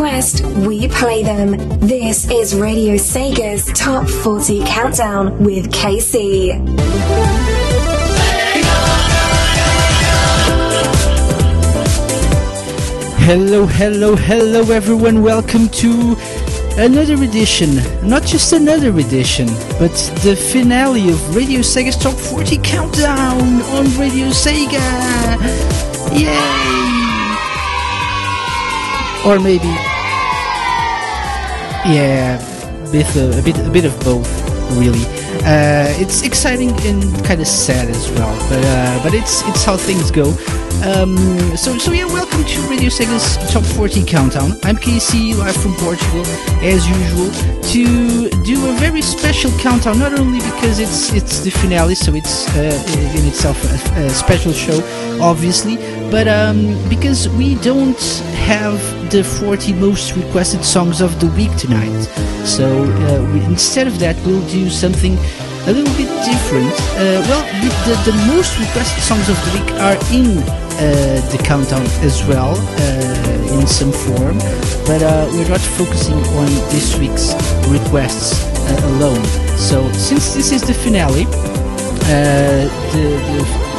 request, we play them. This is Radio Sega's Top 40 Countdown with KC. Hello, hello, hello, everyone. Welcome to another edition. Not just another edition, but the finale of Radio Sega's Top 40 Countdown on Radio Sega. Yay! Or maybe, yeah, bit, uh, a bit, a bit of both, really. Uh, it's exciting and kind of sad as well, but uh, but it's it's how things go. Um, so so yeah, welcome to Radio Sega's Top 40 Countdown. I'm KC, live from Portugal, as usual, to do a very special countdown. Not only because it's it's the finale, so it's uh, in itself a, a special show, obviously, but um, because we don't have the 40 most requested songs of the week tonight. So uh, we, instead of that, we'll do something a little bit different. Uh, well, the, the, most requested songs of the week are in uh, the countdown as well, uh, in some form, but uh, we're not focusing on this week's requests uh, alone. So, since this is the finale, the, the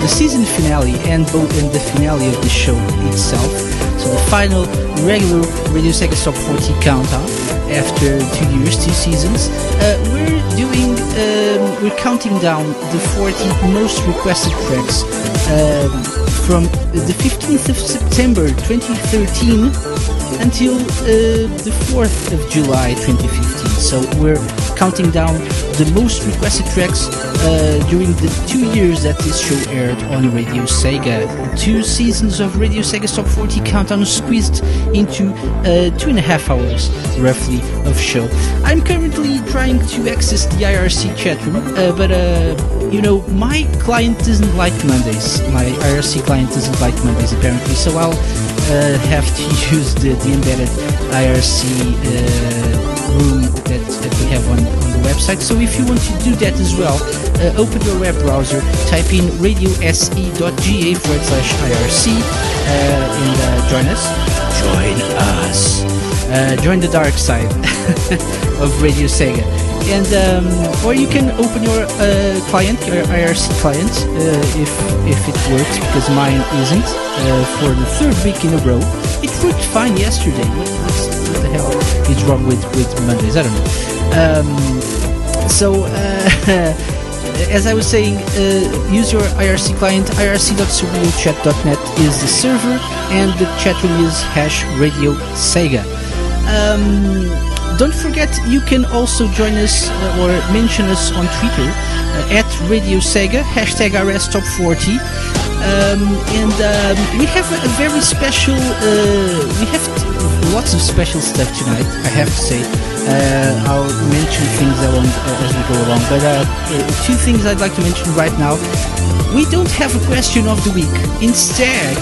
the season finale and both in the finale of the show itself. So the final regular Radio Sega Top 40 countdown after two years, two seasons. Uh, we're doing, um, we're counting down the 40 most requested tracks um, from the 15th of September 2013 until uh, the 4th of July 2015. So we're counting down the most requested tracks uh, during the two years that this show aired on Radio Sega. Two seasons of Radio Sega's Top 40 Countdown squeezed into uh, two and a half hours, roughly, of show. I'm currently trying to access the IRC chat room, uh, but uh, you know, my client doesn't like Mondays. My IRC client doesn't like Mondays, apparently, so I'll uh, have to use the, the embedded IRC uh, room that, that we have on, on the website. So if you want to do that as well, uh, open your web browser, type in radiose.ga forward slash IRC, uh, and uh, join us. Join us. Uh, join the dark side of Radio Sega. And um, or you can open your uh, client, your IRC client, uh, if if it works, because mine isn't. for the third week in a row, it worked fine yesterday. What, the hell is wrong with with Mondays? I don't know. Um, so. as I was saying, uh, use your IRC client. irc.surrealchat.net is the server, and the chat room is hash radio Sega. Um, don't forget, you can also join us uh, or mention us on Twitter uh, at Radio Sega, hashtag RS Top 40. Um, and um, we have a, very special, uh, we have t- lots of special stuff tonight, I have to say. Uh, I'll mention things along, uh, as we go along. But two things I'd like to mention right now. We don't have a question of the week. Instead,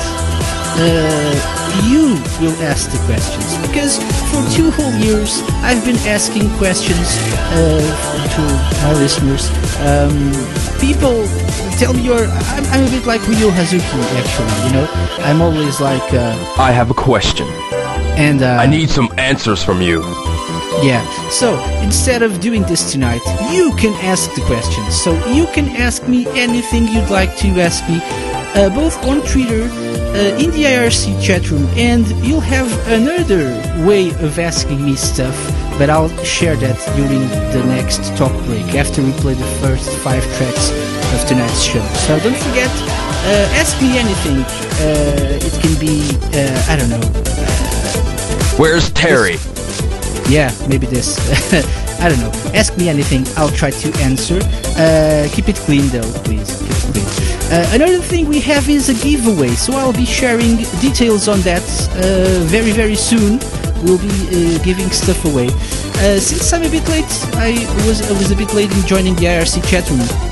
you will ask the questions because for two whole years I've been asking questions uh, to my listeners. Um, people tell me you're. I'm, I'm, a bit like Ryo Hazuki, actually. You know, I'm always like. Uh, I have a question, and uh, I need some answers from you. Yeah. So instead of doing this tonight, you can ask the questions. So you can ask me anything you'd like to ask me, uh, both on Twitter uh, in the IRC chat room, and you'll have another way of asking me stuff, but I'll share that during the next talk break after we play the first five tracks of tonight's show. So don't forget, uh, ask me anything. Uh, it can be, uh, I don't know. Where's Terry? This, yeah, maybe this. I don't know. Ask me anything. I'll try to answer. Uh, keep it clean, though, please. Keep it clean. Uh, another thing we have is a giveaway, so I'll be sharing details on that uh, very, very soon. We'll be uh, giving stuff away. Uh, since I'm a bit late, I was I was a bit late in joining the IRC chat room.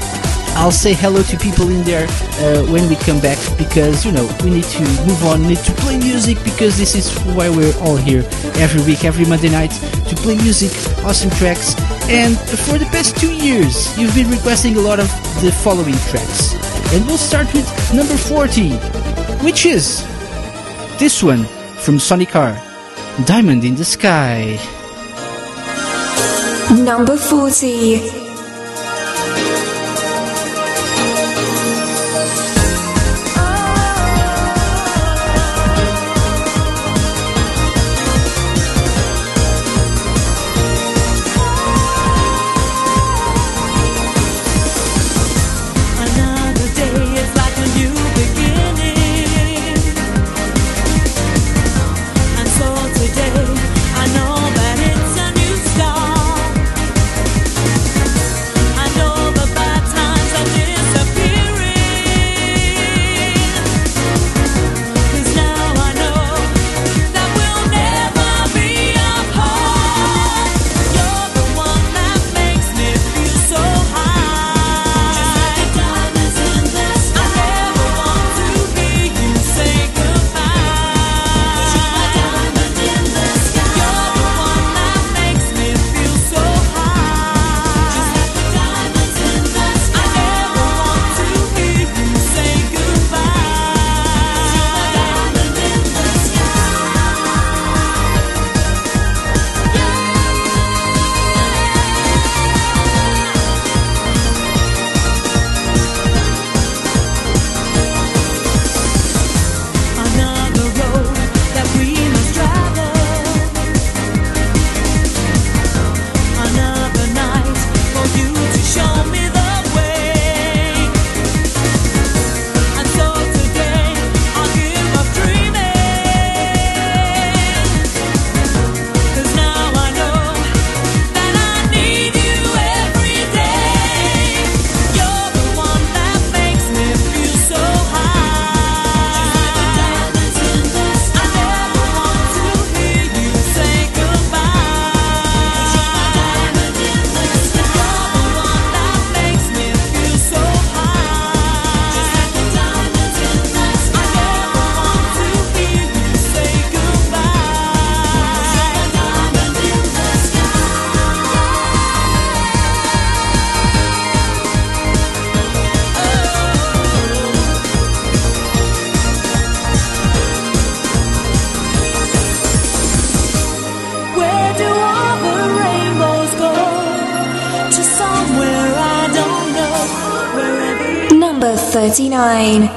I'll say hello to people in there uh, when we come back because you know we need to move on, need to play music because this is why we're all here every week, every Monday night to play music, awesome tracks. And for the past two years, you've been requesting a lot of the following tracks. And we'll start with number 40, which is this one from Sonic R. Diamond in the Sky. Number 40. 39.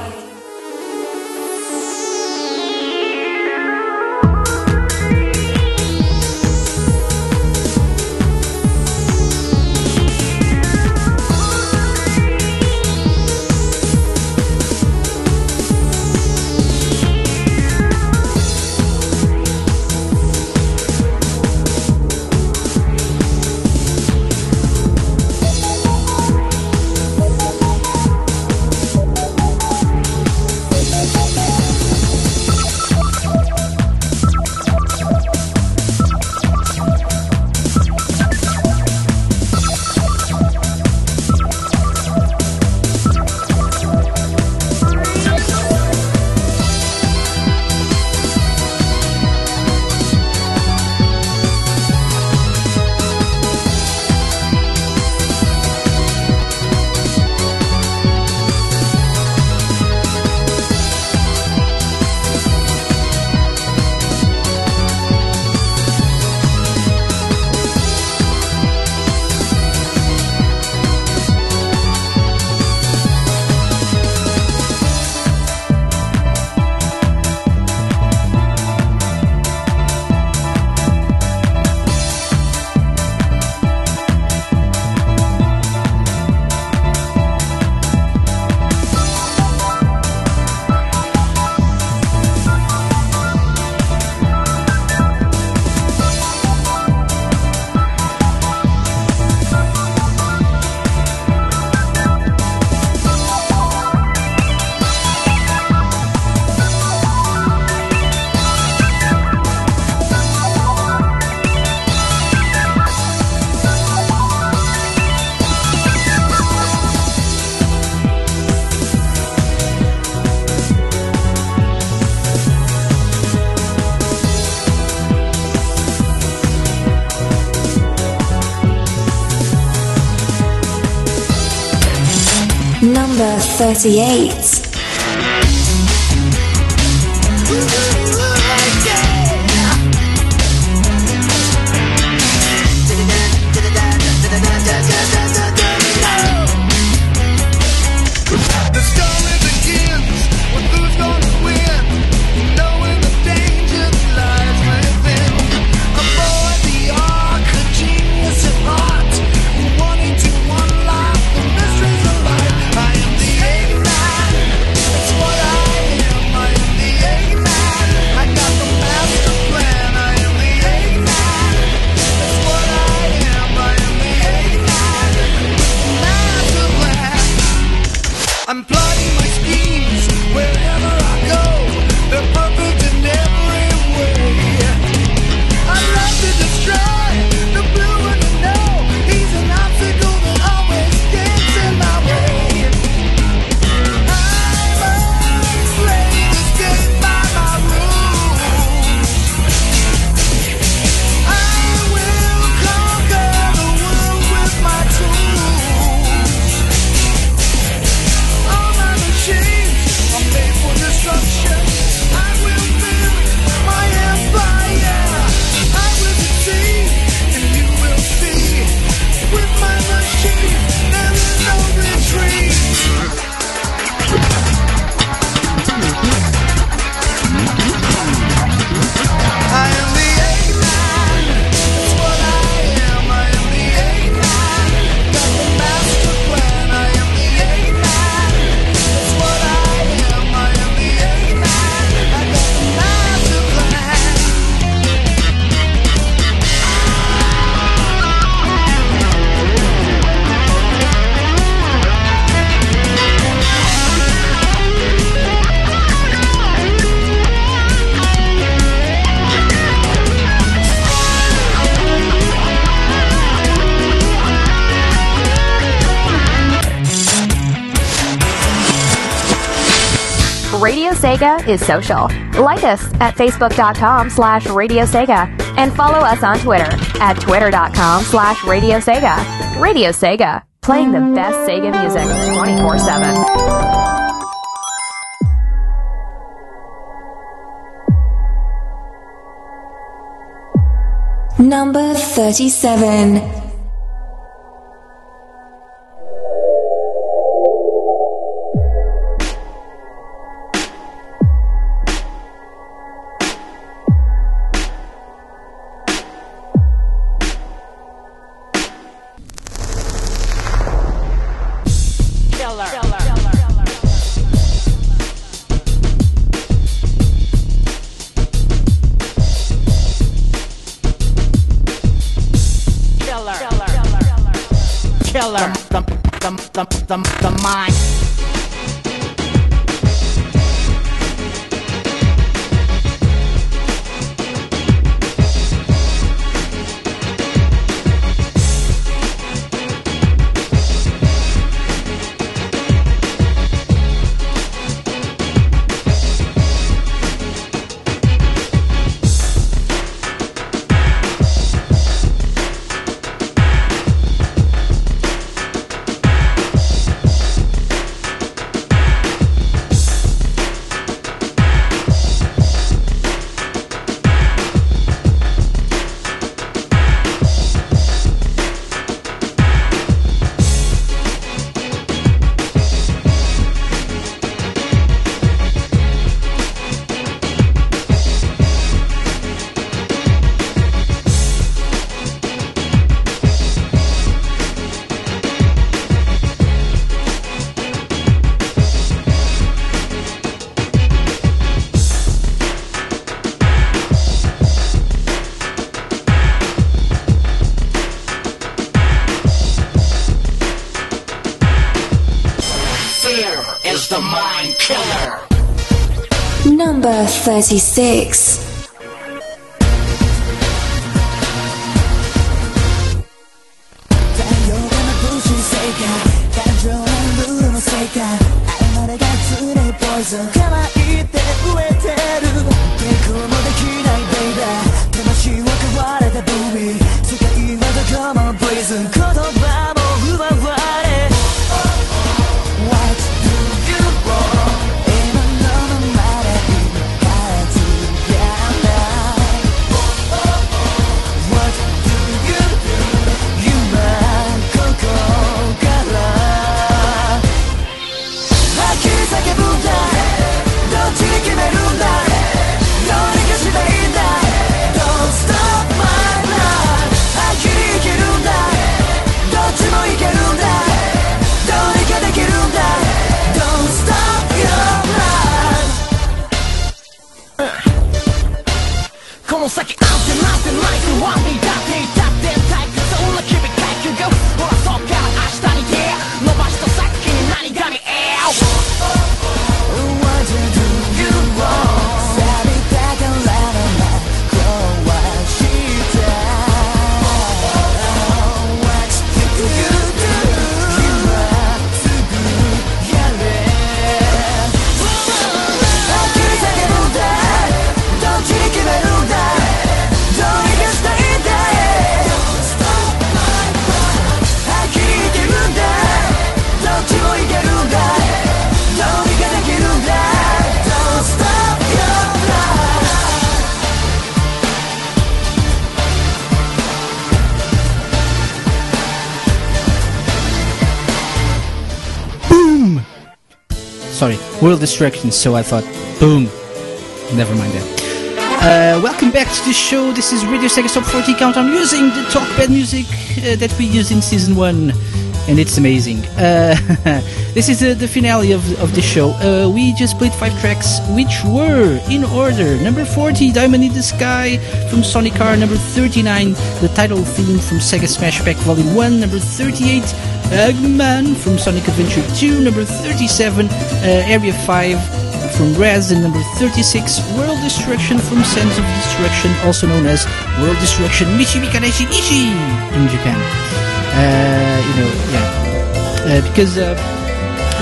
Number 38. Is social. Like us at facebook.com slash Radio Sega and follow us on Twitter at twitter.com slash Radio Sega. Radio Sega, playing the best Sega music 24 7. Number 37. 36. Sorry, World so I thought, boom. Never mind that. Uh, welcome back to the show. This is Radio Sega Top 40 Countdown using the talkbed music uh, that we used in Season 1. And it's amazing. Uh, this is the, the finale of, of the show. Uh, we just played five tracks, which were in order. Number 40, Diamond in the Sky from Sonic R. Number 39, the title theme from Sega Smash Pack Volume 1. Number 38, Eggman from Sonic Adventure 2, number 37, uh, Area 5 from Rez, and number 36, World Destruction from Sands of Destruction, also known as World Destruction Michibikareshi Ishi in Japan. Uh, you know, yeah. Uh, because uh,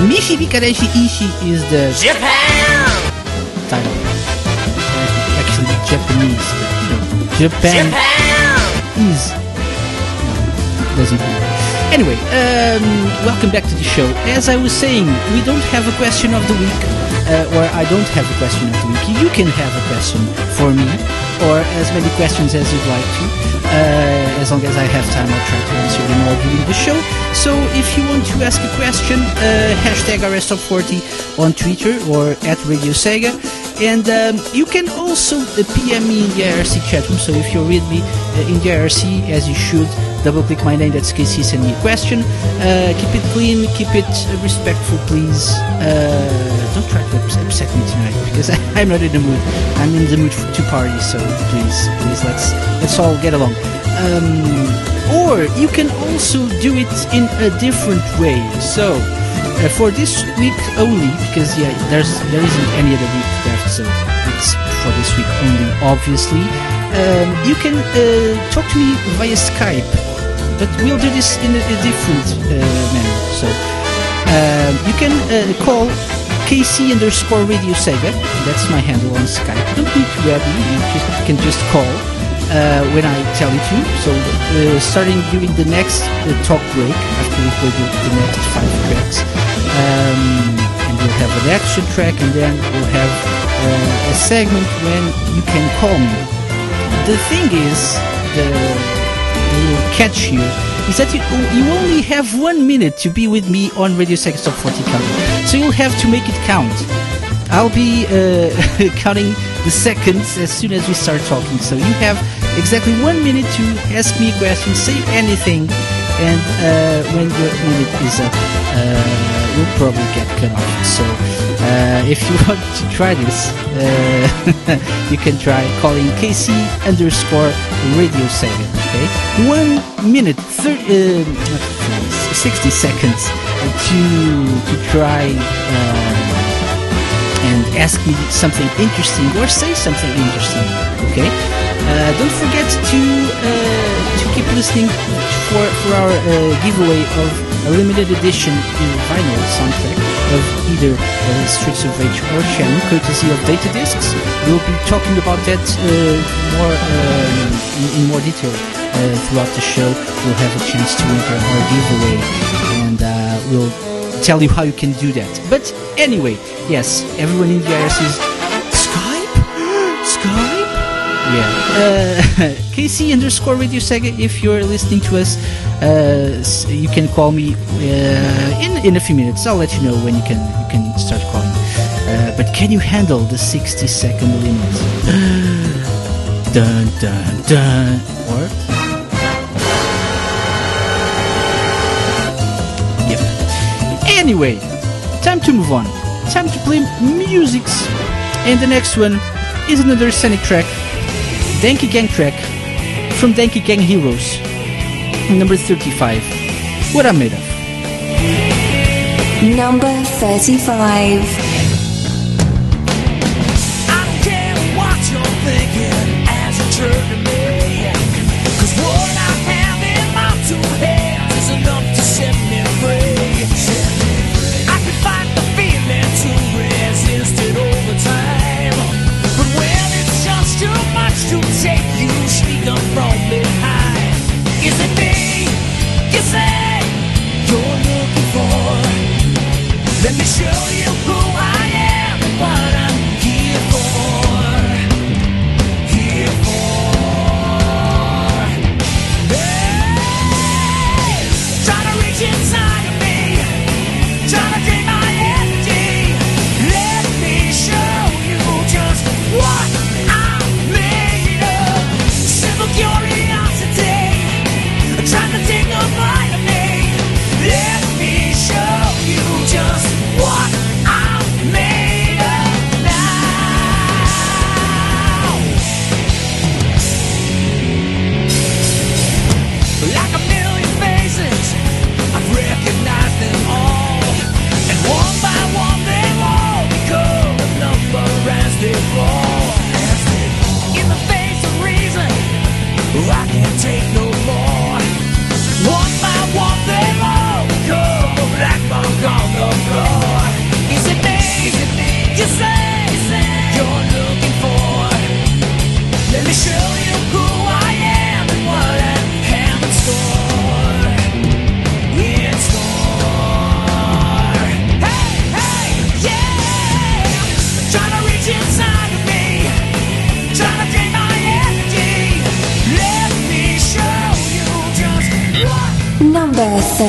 Michibikareshi Ishi is the Japan title. Actually, Japanese. But, you know, Japan, Japan is. Does it Anyway, um, welcome back to the show. As I was saying, we don't have a question of the week, uh, or I don't have a question of the week. You can have a question for me, or as many questions as you'd like to. Uh, as long as I have time, I'll try to answer them all during the show. So if you want to ask a question, uh, hashtag RSTop40 on Twitter or at Radio Sega. And um, you can also uh, PM me in the IRC chat room. So if you're with me uh, in the IRC, as you should, double click my name, that's KC, send me a question. Uh, keep it clean, keep it respectful, please. Uh, don't try to upset, me tonight because I, am not in the mood. I'm in the mood for, to party, so please, please, let's let's all get along. Um, or you can also do it in a different way. So uh, for this week only, because yeah, there's there isn't any other week left, so it's for this week only, obviously. Um, you can uh, talk to me via Skype, but we'll do this in a, a different uh, manner. So um, you can uh, call KC underscore Radio Sega. That's my handle on Skype. Don't need to add me. You just can just call uh, when I tell you to. So starting during the next talk break after we play the, the next five tracks, um, and we'll have an action track, and then we'll have uh, a segment when you can call me. The thing is, the, little catch here is that you, you only have one minute to be with me on Radio Sega Top 40 Countdown. So you'll have to make it count. I'll be uh, counting the seconds as soon as we start talking. So you have exactly one minute to ask me a question, say anything, and uh, when your minute is up, uh, you'll probably get cut off. So uh, if you want to try this, uh, you can try calling KC underscore Radio Sega. Okay, one minute, thir- uh, 60 seconds to to try. Um, and ask me something interesting or say something interesting. Okay. Uh, don't forget to uh, to keep listening for for our uh, giveaway of a limited edition vinyl soundtrack of either uh, Streets of Rage or Shenmue, courtesy of Data Discs. We'll be talking about that uh, more um, in, in more detail uh, throughout the show. You'll have a chance to enter our giveaway, and uh, we'll tell you how you can do that. But anyway, yes, everyone in the IRC is Skype? Skype? Yeah. Uh, KC underscore Radio Sega, if you're listening to us, uh, you can call me uh, in, in a few minutes. I'll let you know when you can you can start calling. Uh, but can you handle the 60 second limit? dun dun dun. Anyway, time to move on. Time to play musics. And the next one is another Sonic track, Denki Gang track from Denki Gang Heroes, number 35. What I'm made of. Number 35.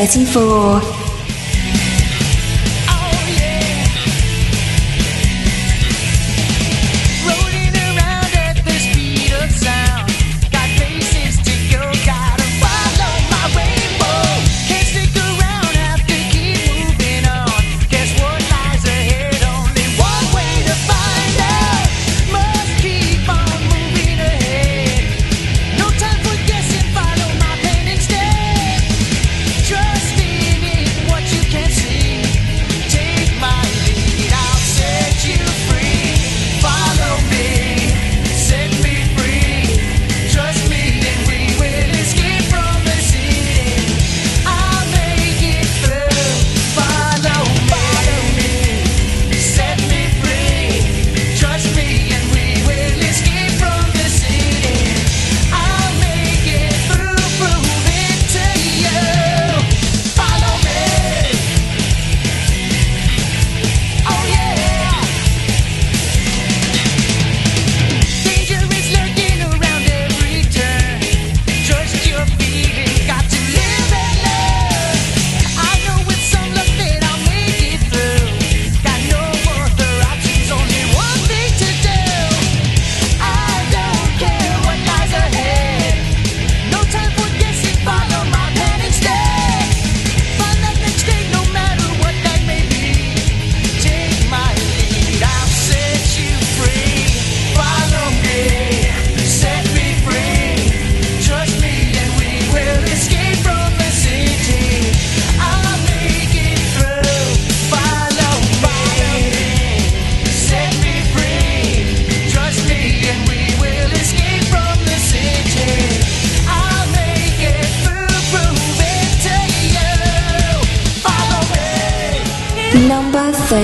支付。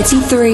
Frequency 3.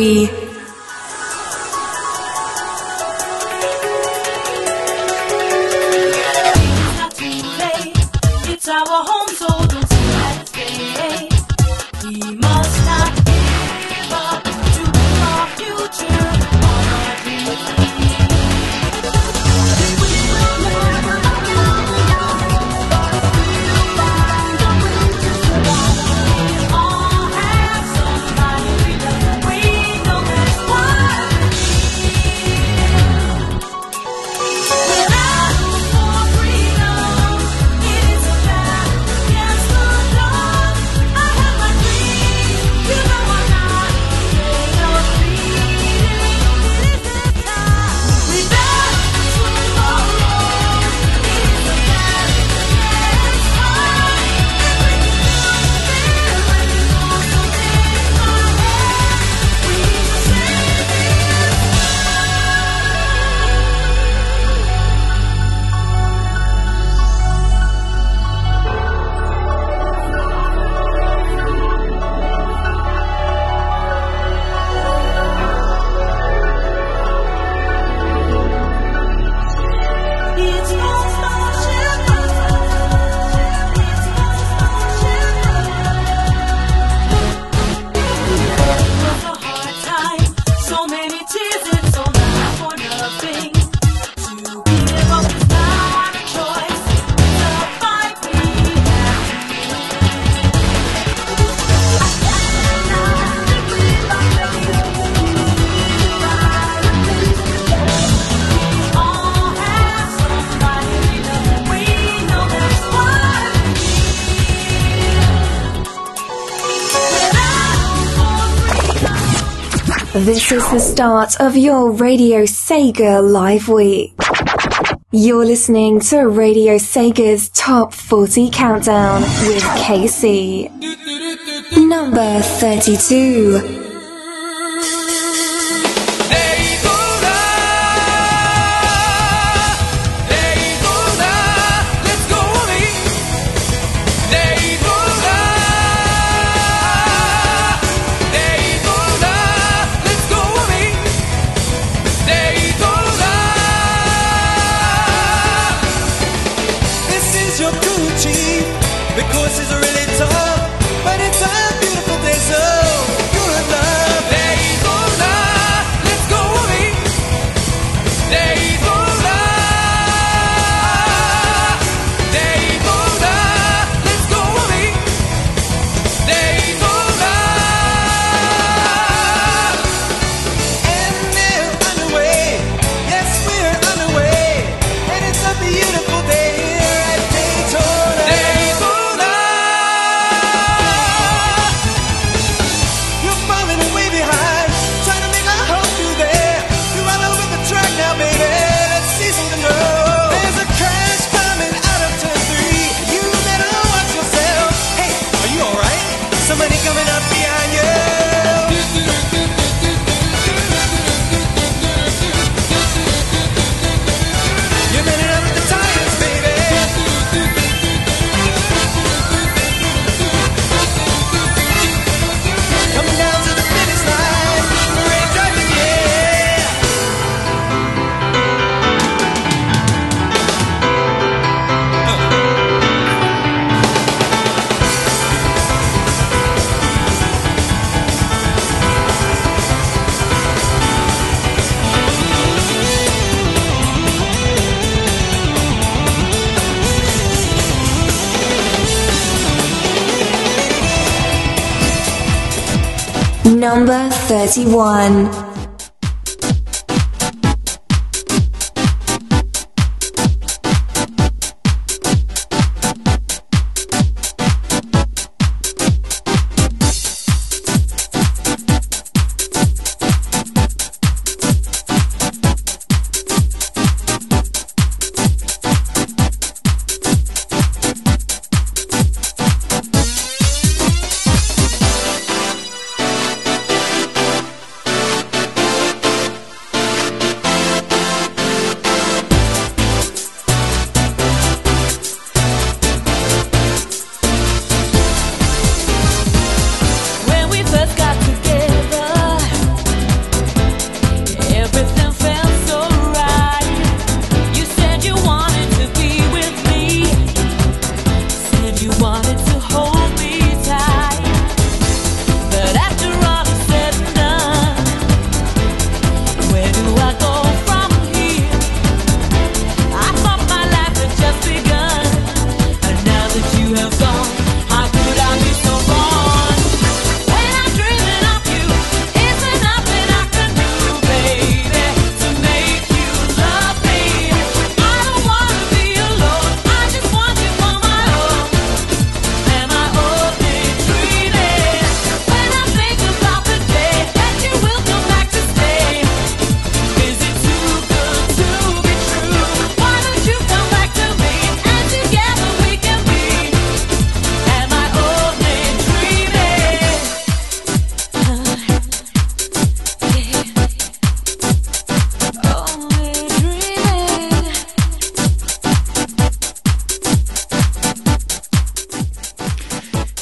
This is the start of your Radio Sega Live Week. You're listening to Radio Sega's Top 40 Countdown with KC. Number 32. 31.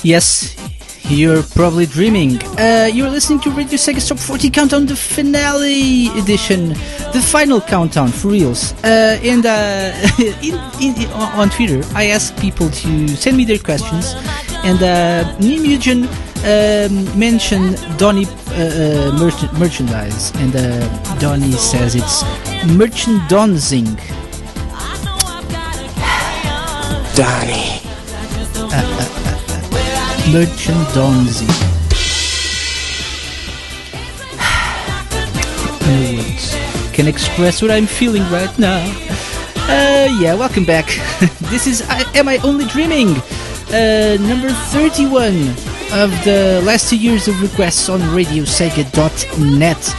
Yes, you're probably dreaming. Uh, you're listening to Radio Sega's Top 40 Countdown, the finale edition, the final countdown for reals. Uh, and uh, in, in, on Twitter, I asked people to send me their questions, and uh, Nimugen um, mentioned Donny uh, uh, merch- merchandise, and uh, Donny says it's merchandising. Donnie. Merchandising. No words can express what I'm feeling right now. Uh, yeah, welcome back. this is I, Am I Only Dreaming? Uh, number 31 of the last two years of requests on RadioSega.net.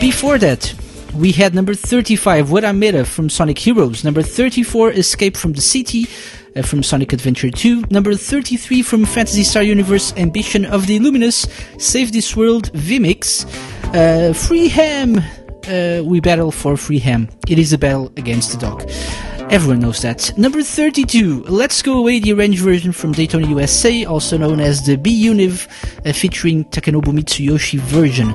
Before that, we had number 35, What I'm Made Of from Sonic Heroes. Number 34, Escape from the City uh, from Sonic Adventure 2. Number 33 from Phantasy Star Universe Ambition of the Illuminus, Save This World Vimix. Uh, free Ham. Uh, we battle for free ham. It is a battle against the dog. Everyone knows that. Number 32, Let's Go Away, the arranged version from Daytona USA, also known as the B-Univ, uh, featuring Takenobu Mitsuyoshi version.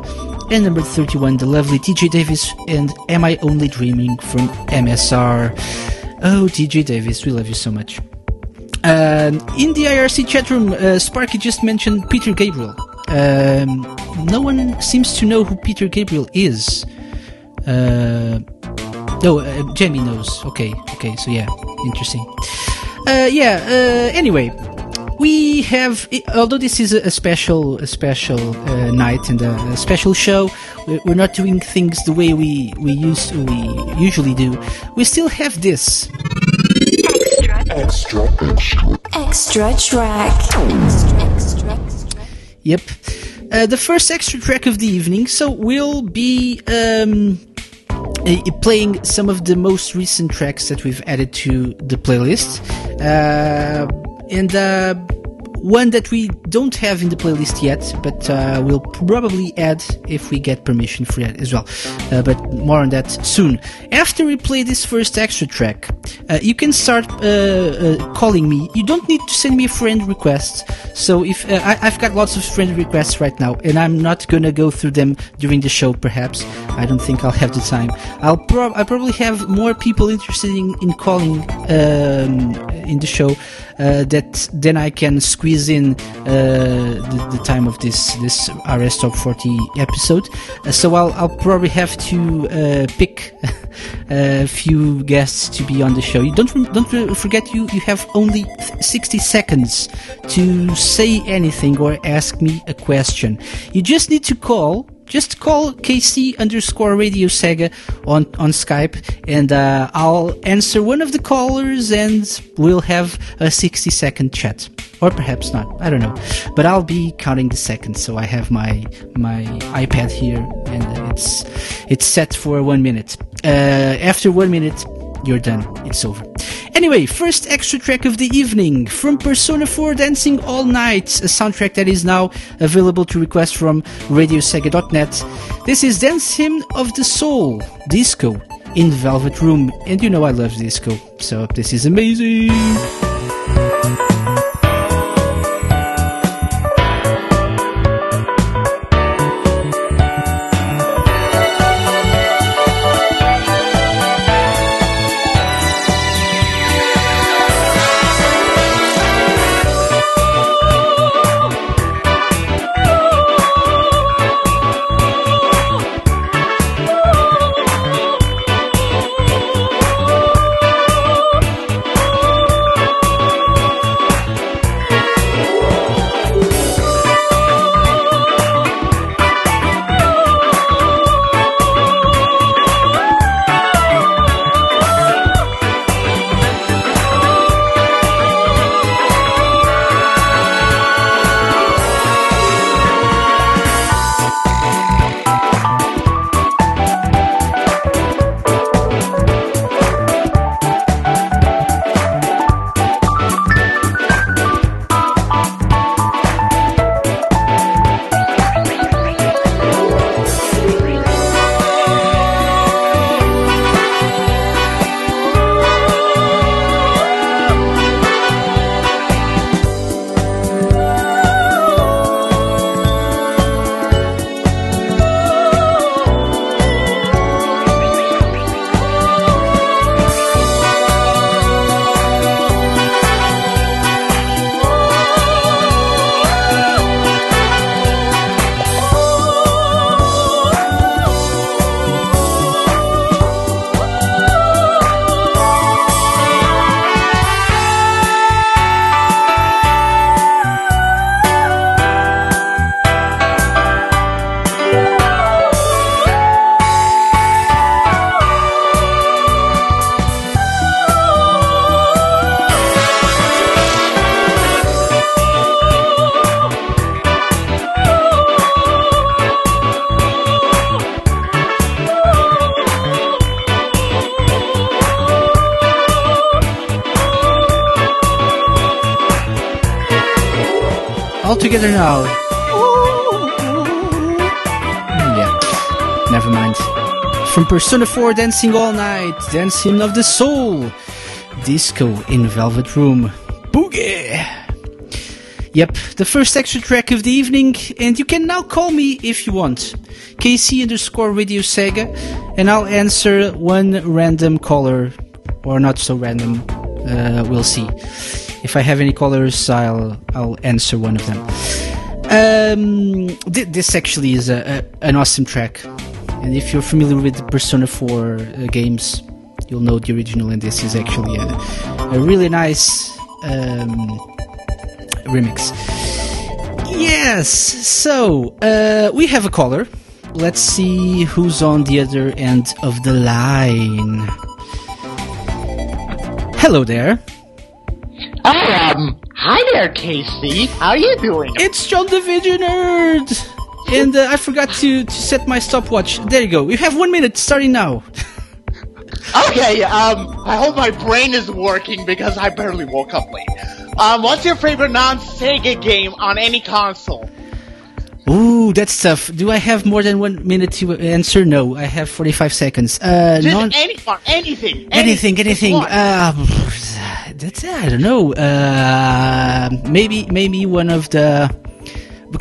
And number 31, the lovely TJ Davis and Am I Only Dreaming from MSR. Oh, TJ Davis, we love you so much. Um, in the IRC chat room, uh, Sparky just mentioned Peter Gabriel. Um, no one seems to know who Peter Gabriel is. Uh, no, uh, Jamie knows. Okay, okay, so yeah, interesting. Uh, yeah. Uh, anyway, we have. Although this is a, special, a special uh, night and a, a special show, we're not doing things the way we we used we usually do. We still have this. Extra extra, extra track. Yep. Uh, the first extra track of the evening, so we'll be um, uh, playing some of the most recent tracks that we've added to the playlist. Uh, and uh, one that we don't have in the playlist yet, but uh, we'll probably add if we get permission for that as well. Uh, but more on that soon. After we play this first extra track, uh, you can start uh, uh, calling me. You don't need to send me a friend request. So if uh, I, I've got lots of friend requests right now, and I'm not gonna go through them during the show. Perhaps I don't think I'll have the time. I'll prob I probably have more people interested in, in calling um, in the show, that then I can squeeze in uh, the, the time of this this RS Top 40 episode. Uh, so I'll I'll probably have to uh, pick a few guests to be on the show. You don't don't forget you you have only 60 seconds to say anything or ask me a question. You just need to call just call KC underscore Radio Sega on, on Skype and uh, I'll answer one of the callers and we'll have a 60 second chat. Or perhaps not. I don't know. But I'll be counting the seconds. So I have my my iPad here and it's it's set for one minute. Uh, after one minute, you're done. It's over. Anyway, first extra track of the evening from Persona 4 Dancing All Night, a soundtrack that is now available to request from radiosega.net. This is Dance Hymn of the Soul, Disco, in Velvet Room. And you know I love disco, so this is amazing. All together now. Mm, Yeah, never mind. From Persona 4 Dancing All Night, Dance Hymn of the Soul, Disco in Velvet Room, Boogie! Yep, the first extra track of the evening, and you can now call me if you want. KC underscore Radio Sega, and I'll answer one random caller, or not so random, uh, we'll see. If I have any callers, I'll I'll answer one of them. Um, th- this actually is a, a, an awesome track, and if you're familiar with Persona 4 uh, games, you'll know the original, and this is actually a, a really nice um, remix. Yes, so uh, we have a caller. Let's see who's on the other end of the line. Hello there. Um, hi there, Casey. How are you doing? It's John the Video Nerd! And uh, I forgot to, to set my stopwatch. There you go. We have one minute starting now. Okay, um, I hope my brain is working because I barely woke up late. Um, what's your favorite non-Sega game on any console? Ooh, that's tough. Do I have more than one minute to answer? No, I have 45 seconds. Uh, Just non- any anything, anything, anything. One. Uh, that's I don't know. Uh, maybe, maybe one of the.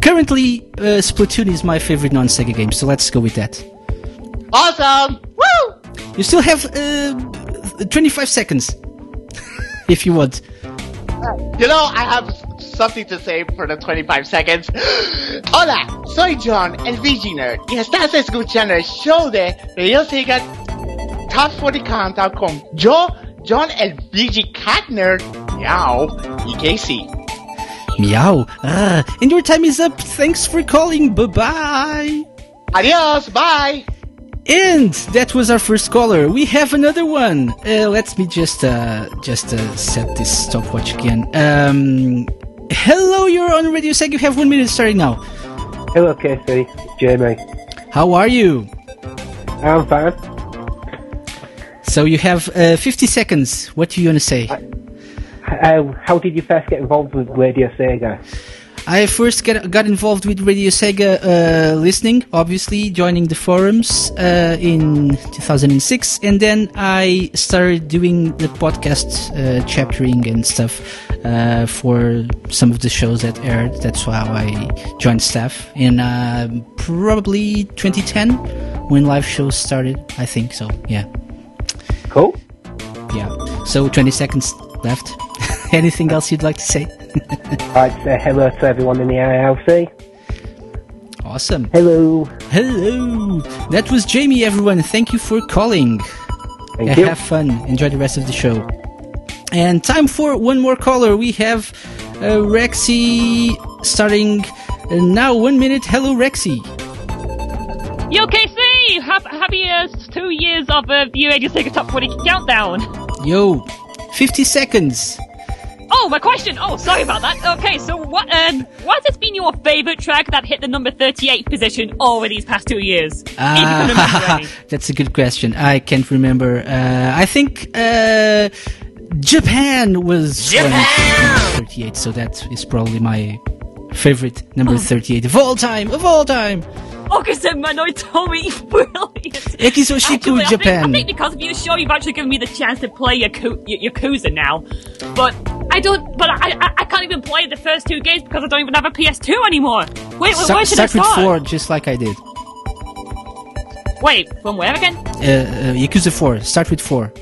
Currently, uh, Splatoon is my favorite non-Sega game, so let's go with that. awesome! Woo! You still have uh, 25 seconds, if you want. You know, I have something to say for the 25 seconds. Hola, soy John, el Viginer, y estás escuchando el show de Radio Sega Top 40 Countdown con yo, John, el VG Cat Nerd, Meow, y Casey. Meow. Ah, and your time is up. Thanks for calling. Bye bye. Adios, bye! And that was our first caller. We have another one. Uh, let me just uh, just uh, set this stopwatch again. Um, hello, you're on Radio Seg. You have one minute starting now. Hello, Casey. Jamie. How are you? I'm fine. So you have uh, 50 seconds. What do you want to say? Um, how did you first get involved with Radio Sega? I first get, got involved with Radio Sega uh, listening, obviously, joining the forums uh, in 2006, and then I started doing the podcast uh, chaptering and stuff uh, for some of the shows that aired. That's how I joined staff in uh, probably 2010 when live shows started, I think. So, yeah. Cool. Yeah. So, 20 seconds left. Anything else you'd like to say? I'd say hello to everyone in the IRC. Awesome. Hello. Hello. That was Jamie, everyone. Thank you for calling. Thank Uh, you. Have fun. Enjoy the rest of the show. And time for one more caller. We have uh, Rexy starting uh, now. One minute. Hello, Rexy. Yo, KC! Hap- happy uh, two years of uh, the Radio Sega Top 40 Countdown. Yo, 50 seconds. Oh, my question! Oh, sorry about that. Okay, so what, um, what has been your favorite track that hit the number 38 position over these past two years? If you can remember Ah, that's a good question. I can't remember. Uh, I think uh, Japan was Japan! 38, so that is probably my favorite number Oh. 38 of all time. Of all time. Okazuma no Tomi, brilliant! Ekizoshiku, Actually, I think, Japan. I think because of your show, you've actually given me the chance to play Yaku- Y- Yakuza now. But I don't, but I, I, I can't even play the first two games because I don't even have a PS2 anymore. Wait, wait where should I start with four, just like I did. Wait, from where again? Uh, uh, Yakuza 4. Start with 4.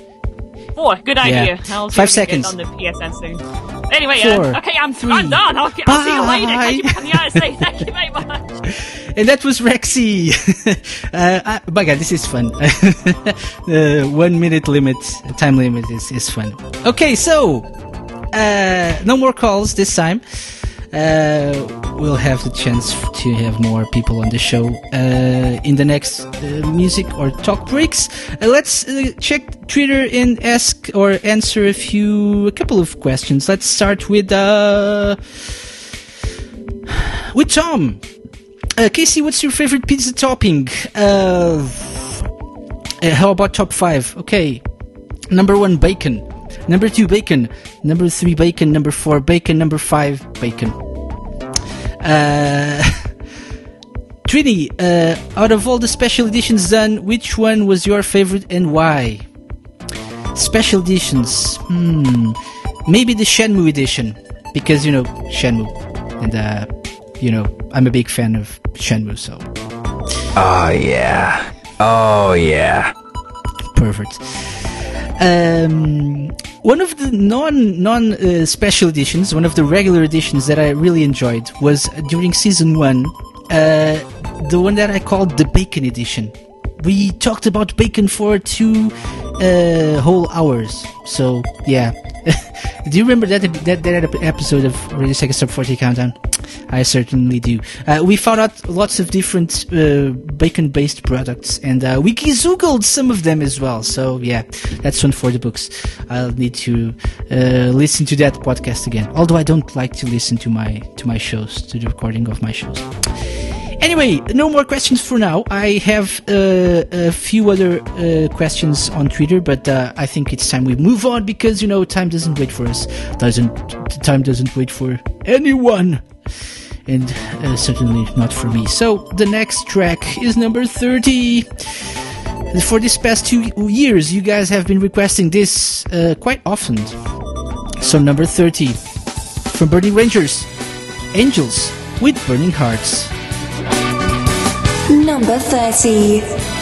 Four. Good idea. Yeah. I'll Five see if we can seconds. on the PSN soon. Anyway, Four, uh, okay, I'm, three, I'm done. I'll, I'll see you later. Catch you back on the Thank you very much. And that was Rexy. uh, I, my God, this is fun. uh, one minute limit, time limit is, is fun. Okay, so uh, no more calls this time. Uh, we'll have the chance to have more people on the show uh, in the next uh, music or talk breaks. Uh, let's check Twitter and ask or answer a few, a couple of questions. Let's start with uh, with Tom. Casey, what's your favorite pizza topping? How about top five? Okay. Number one, bacon. Number two, bacon. Number three, bacon. Number four, bacon. Number five, bacon. Uh, Trini, uh, out of all the special editions done, which one was your favorite and why? Special editions. Hmm. Maybe the Shenmue edition. Because, you know, Shenmue. And, uh, you know, I'm a big fan of Shenmue, so. Oh, yeah. Oh, yeah. Perfect. Um, one of the non non uh, special editions, one of the regular editions that I really enjoyed was during season one, uh, the one that I called the Bacon edition. We talked about bacon for two uh, whole hours. So yeah, do you remember that that that episode of Radio Sega Sub 40 Countdown? I certainly do. Uh, we found out lots of different uh, bacon-based products, and uh, we googled some of them as well. So yeah, that's one for the books. I'll need to uh, listen to that podcast again. Although I don't like to listen to my to my shows, to the recording of my shows. Anyway, no more questions for now. I have uh, a few other uh, questions on Twitter, but uh, I think it's time we move on because you know time doesn't wait for us. Doesn't time doesn't wait for anyone, and uh, certainly not for me. So the next track is number thirty. For this past two years, you guys have been requesting this uh, quite often. So number thirty from Burning Rangers, Angels with Burning Hearts. Number 30.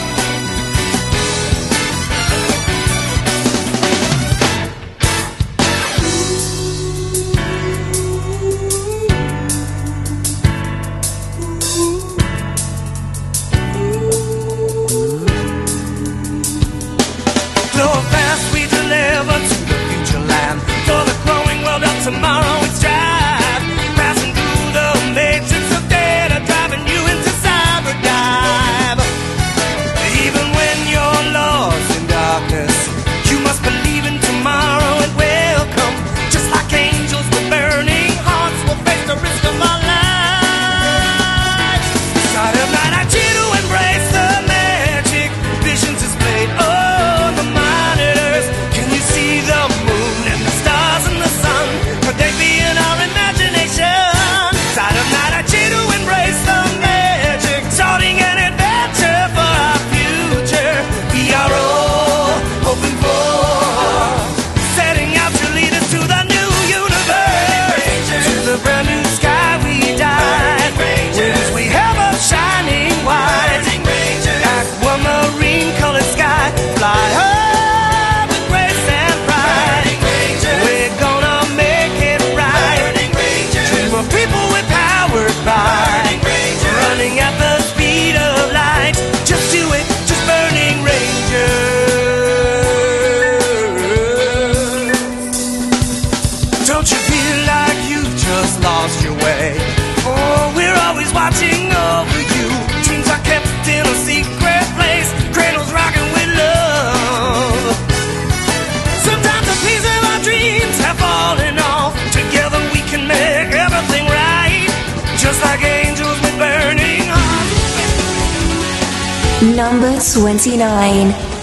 29.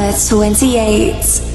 Number 28.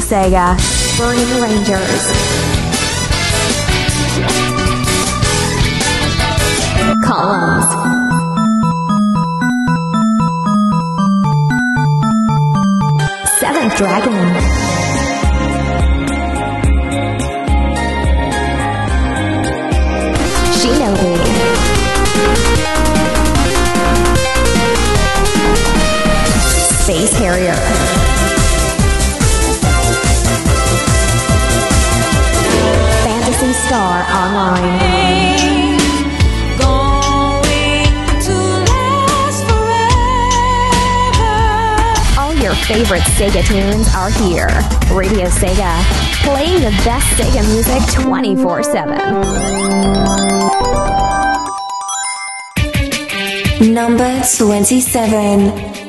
Sega. Burning Rangers. favorite Sega tunes are here. Radio Sega, playing the best Sega music 24 7. Number 27.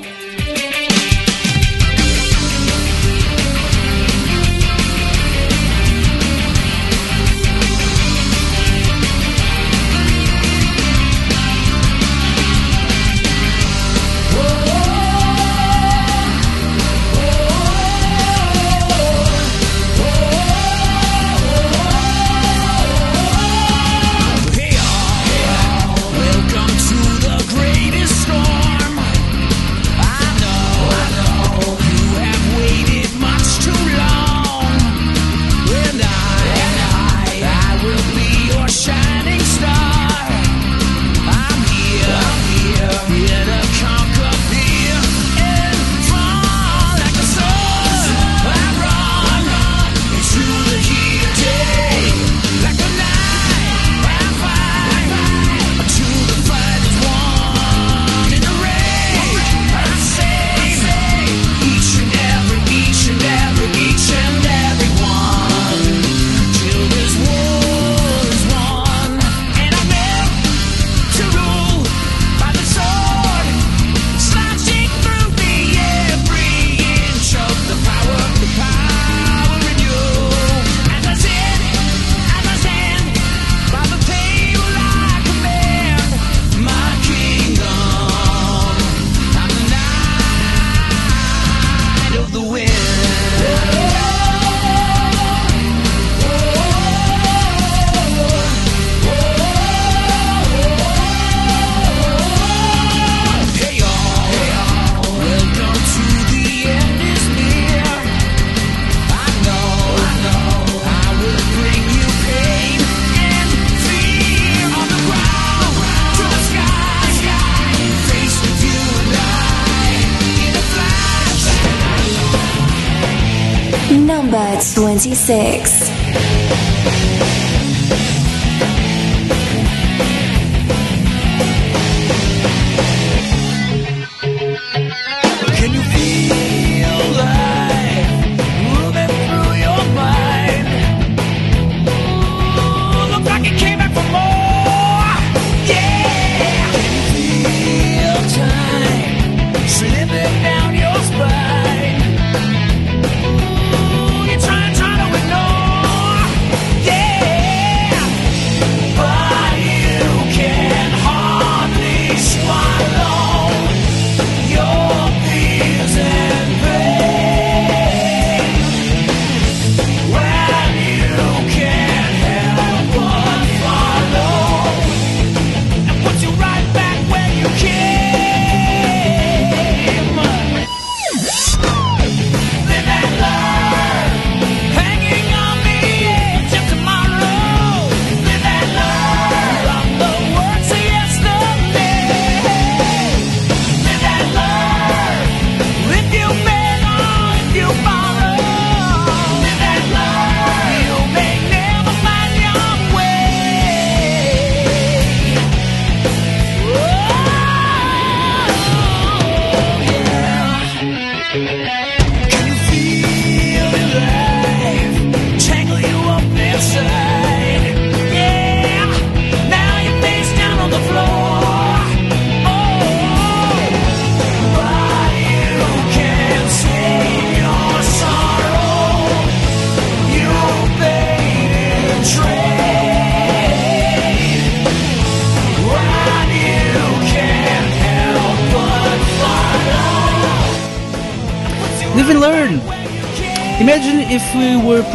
Number 26.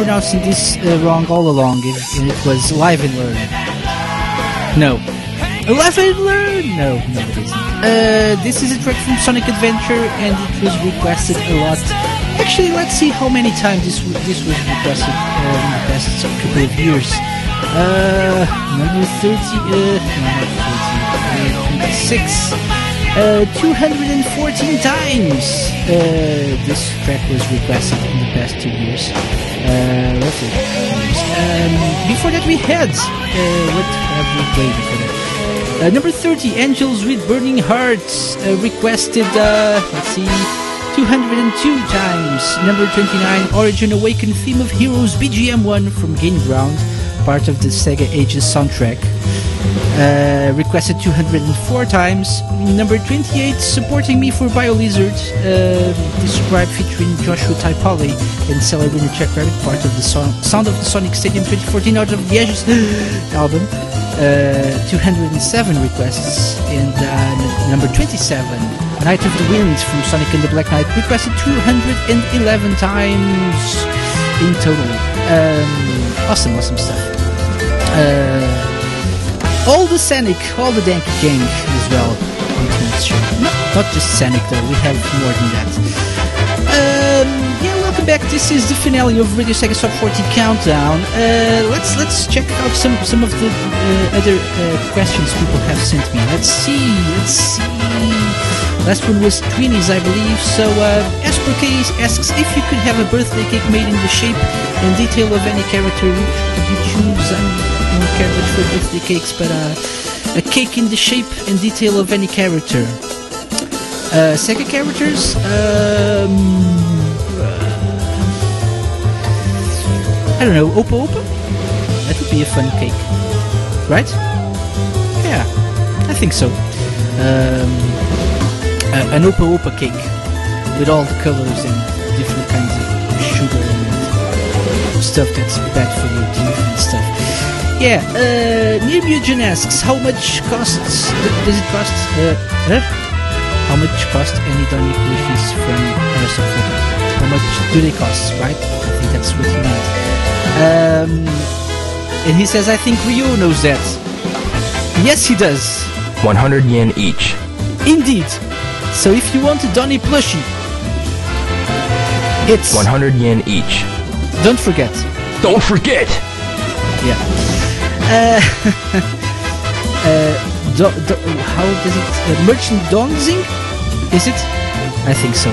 pronouncing this uh, wrong all along. It, it, was Live and Learn. No. Live and Learn! No, no, it isn't. Uh, this is a track from Sonic Adventure, and it was requested a lot. Actually, let's see how many times this, this was requested uh, in the past couple of years. Uh, number 30, uh, number 30, 36 uh, 214 times. Uh, this track was requested in the past two years. Uh, it? Um, before that, we had uh, what have we played before that? Uh, number 30, Angels with Burning Hearts, uh, requested, let's see, 202 times. Number 29, Origin Awakened Theme of Heroes BGM1 from Gain Ground, part of the Sega Ages soundtrack. Uh, requested 204 times. Number 28, Supporting Me for BioLizard, uh, described featuring Joshua Taipale and Celebrating the Czech Rabbit, part of the song, Sound of the Sonic Stadium 2014 out of the Ages album. Uh, 207 requests. And uh, number 27, Knight of the Wind from Sonic and the Black Knight, requested 211 times in total. Um, awesome, awesome stuff. Uh, all the Sonic, all the Danky Gang as well on tonight's show. Not, not just Sonic though, we have more than that. Um, yeah, welcome back. This is the finale of Radio Sega Top 40 Countdown. Uh, let's let's check out some some of the uh, other uh, questions people have sent me. Let's see, let's see. Last one was Tweenies, I believe. So uh, Case asks if you could have a birthday cake made in the shape and detail of any character, you choose? I don't care much for birthday cakes, but uh, a cake in the shape and detail of any character. Uh, Sega characters? Um, I don't know, Opa Opa? That would be a fun cake. Right? Yeah, I think so. Um, a- an Opa Opa cake with all the colors and different kinds of sugar and stuff that's bad for your teeth and stuff. Yeah, uh, Nirmugen asks, how much costs, does it cost, uh, huh? How much cost any Donny plushies from Arsenal How much do they cost, right? I think that's what he meant. Um, and he says, I think Ryo knows that. Yes, he does. 100 yen each. Indeed. So if you want a Donny plushie, it's 100 yen each. Don't forget. Don't forget! Yeah. Uh, uh, do, do, how does it? Uh, merchandising? Is it? I think so.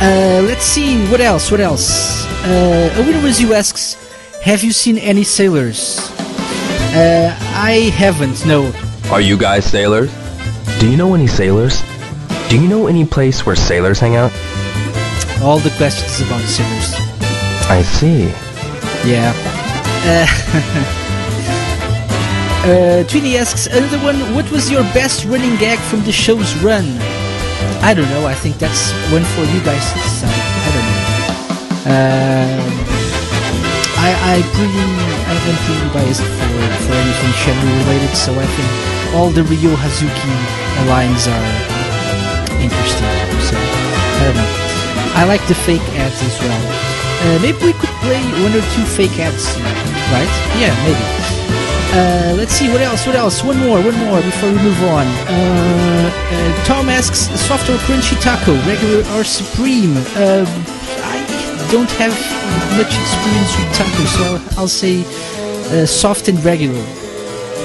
Uh, let's see. What else? What else? Uh, a winner you asks, have you seen any sailors? Uh, I haven't. No. Are you guys sailors? Do you know any sailors? Do you know any place where sailors hang out? All the questions about sailors. I see. Yeah. Uh, uh, Tweety asks another one. What was your best running gag from the show's run? I don't know. I think that's one for you guys to decide. I don't know. Um, I I pretty I am pretty biased for for anything Shenmue related, so I think all the Ryo Hazuki lines are interesting. So I don't know. I like the fake ads as well. Uh, maybe we could play one or two fake ads, right? Yeah, maybe. Uh, let's see what else. What else? One more. One more before we move on. Uh, uh, Tom asks: soft or crunchy taco, regular or supreme? Uh, I don't have much experience with tacos, so I'll, I'll say uh, soft and regular.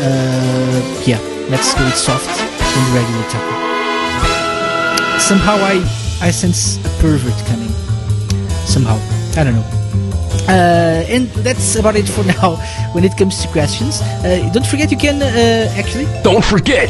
Uh, yeah, let's go with soft and regular taco. Somehow I I sense a pervert coming. Somehow. I don't know. Uh, and that's about it for now when it comes to questions. Uh, don't forget you can uh, actually. Don't forget!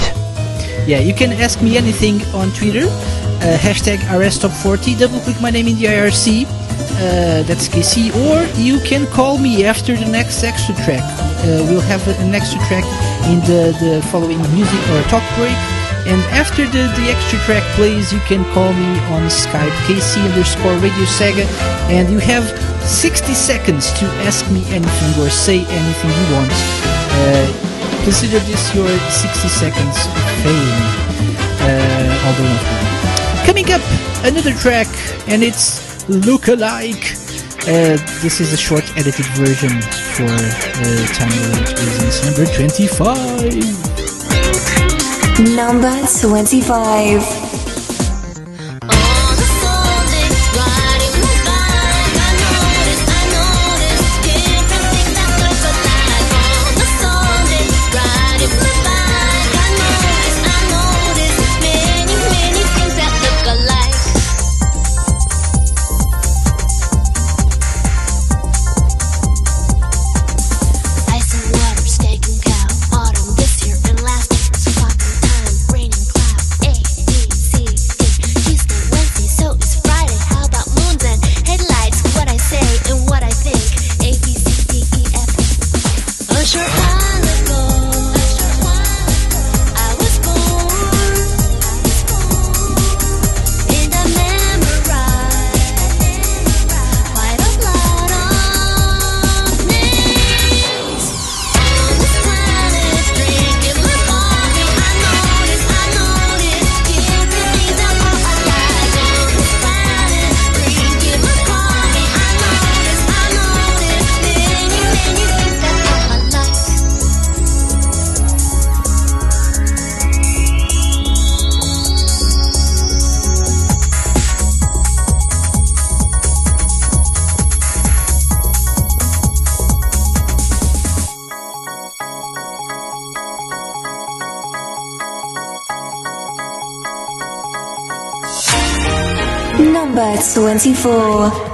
Yeah, you can ask me anything on Twitter. Uh, hashtag RSTop40. Double click my name in the IRC. Uh, that's KC. Or you can call me after the next extra track. Uh, we'll have an extra track in the, the following music or talk break. And after the, the extra track plays, you can call me on Skype, KC underscore Radio Sega, and you have 60 seconds to ask me anything or say anything you want. Uh, consider this your 60 seconds of fame, uh, although not really. Coming up, another track, and it's Lookalike. Uh, this is a short edited version for uh, time reasons. Number 25. Number 25. Number 24. You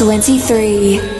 23.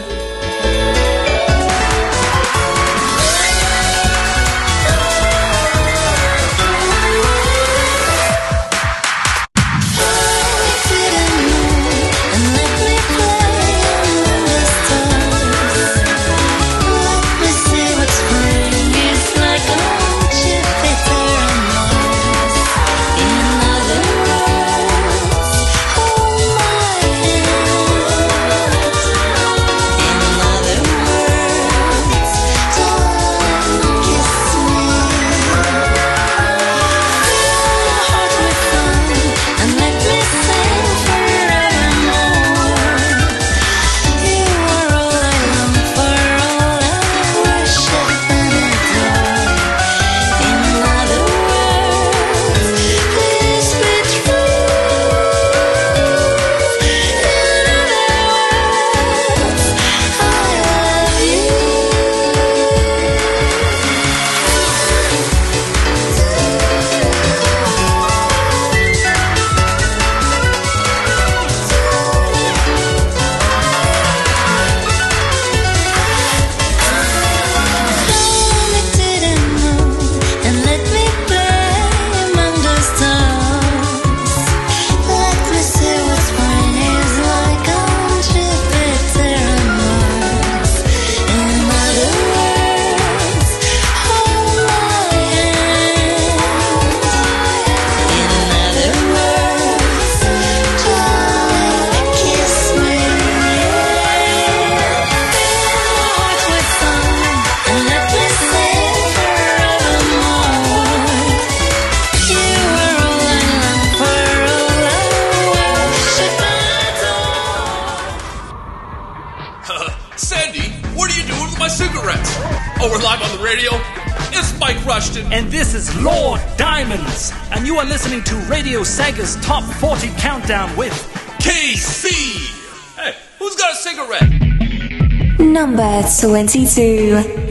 Number 22.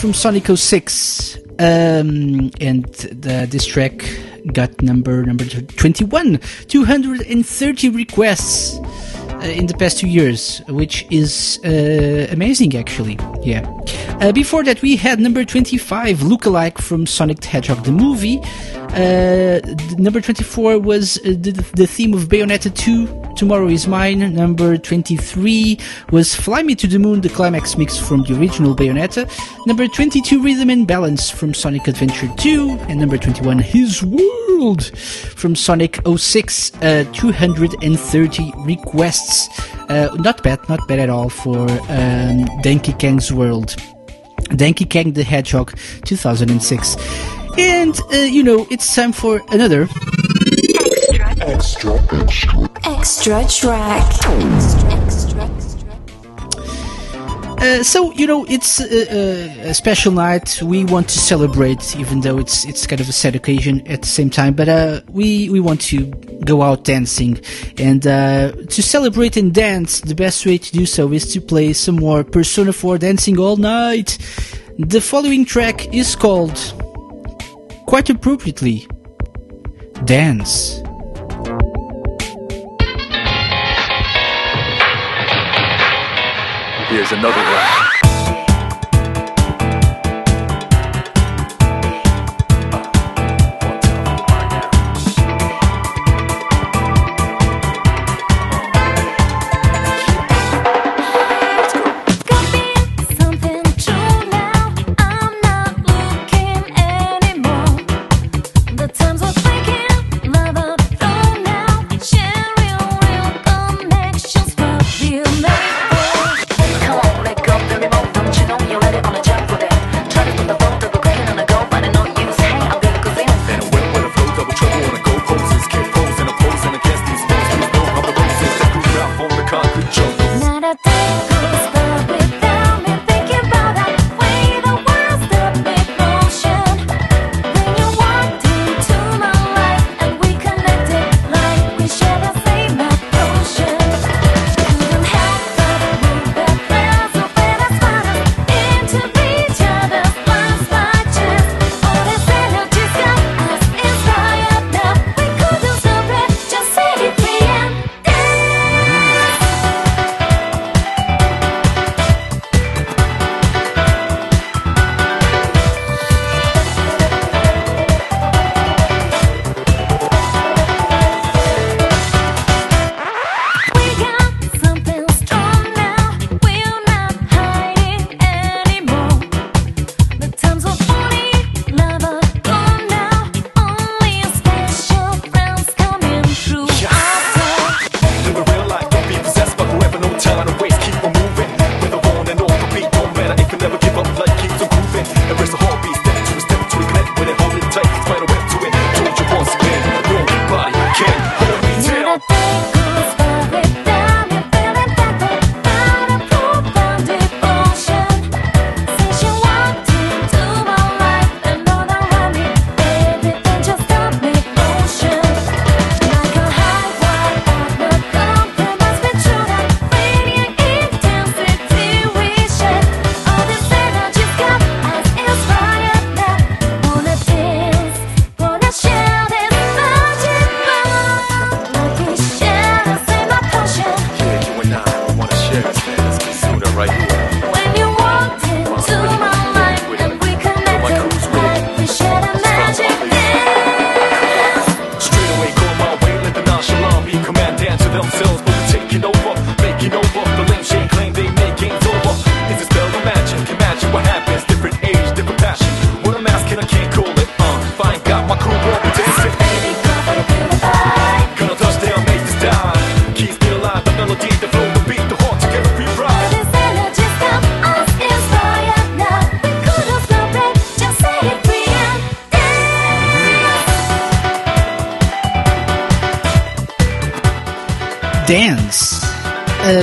From Sonic 06. Um, and the, this track got number number 21, 230 requests uh, in the past two years, which is uh, amazing actually. Yeah. Uh, before that, we had number 25, Lookalike from Sonic the Hedgehog the movie. Uh, number 24 was uh, the, the theme of Bayonetta 2, Tomorrow is Mine. Number 23 was Fly Me to the Moon, the climax mix from the original Bayonetta. Number 22, Rhythm and Balance from Sonic Adventure 2. And number 21, His World from Sonic 06. Uh, 230 requests. Uh, not bad, not bad at all for um, Donkey Kong's World. Denki Kong the Hedgehog 2006. And, uh, you know, it's time for another Extra, extra, extra track. Uh, so you know it's uh, uh, a special night. We want to celebrate, even though it's it's kind of a sad occasion at the same time. But uh, we we want to go out dancing, and uh, to celebrate and dance. The best way to do so is to play some more Persona 4 Dancing All Night. The following track is called, quite appropriately, Dance. Here's another one.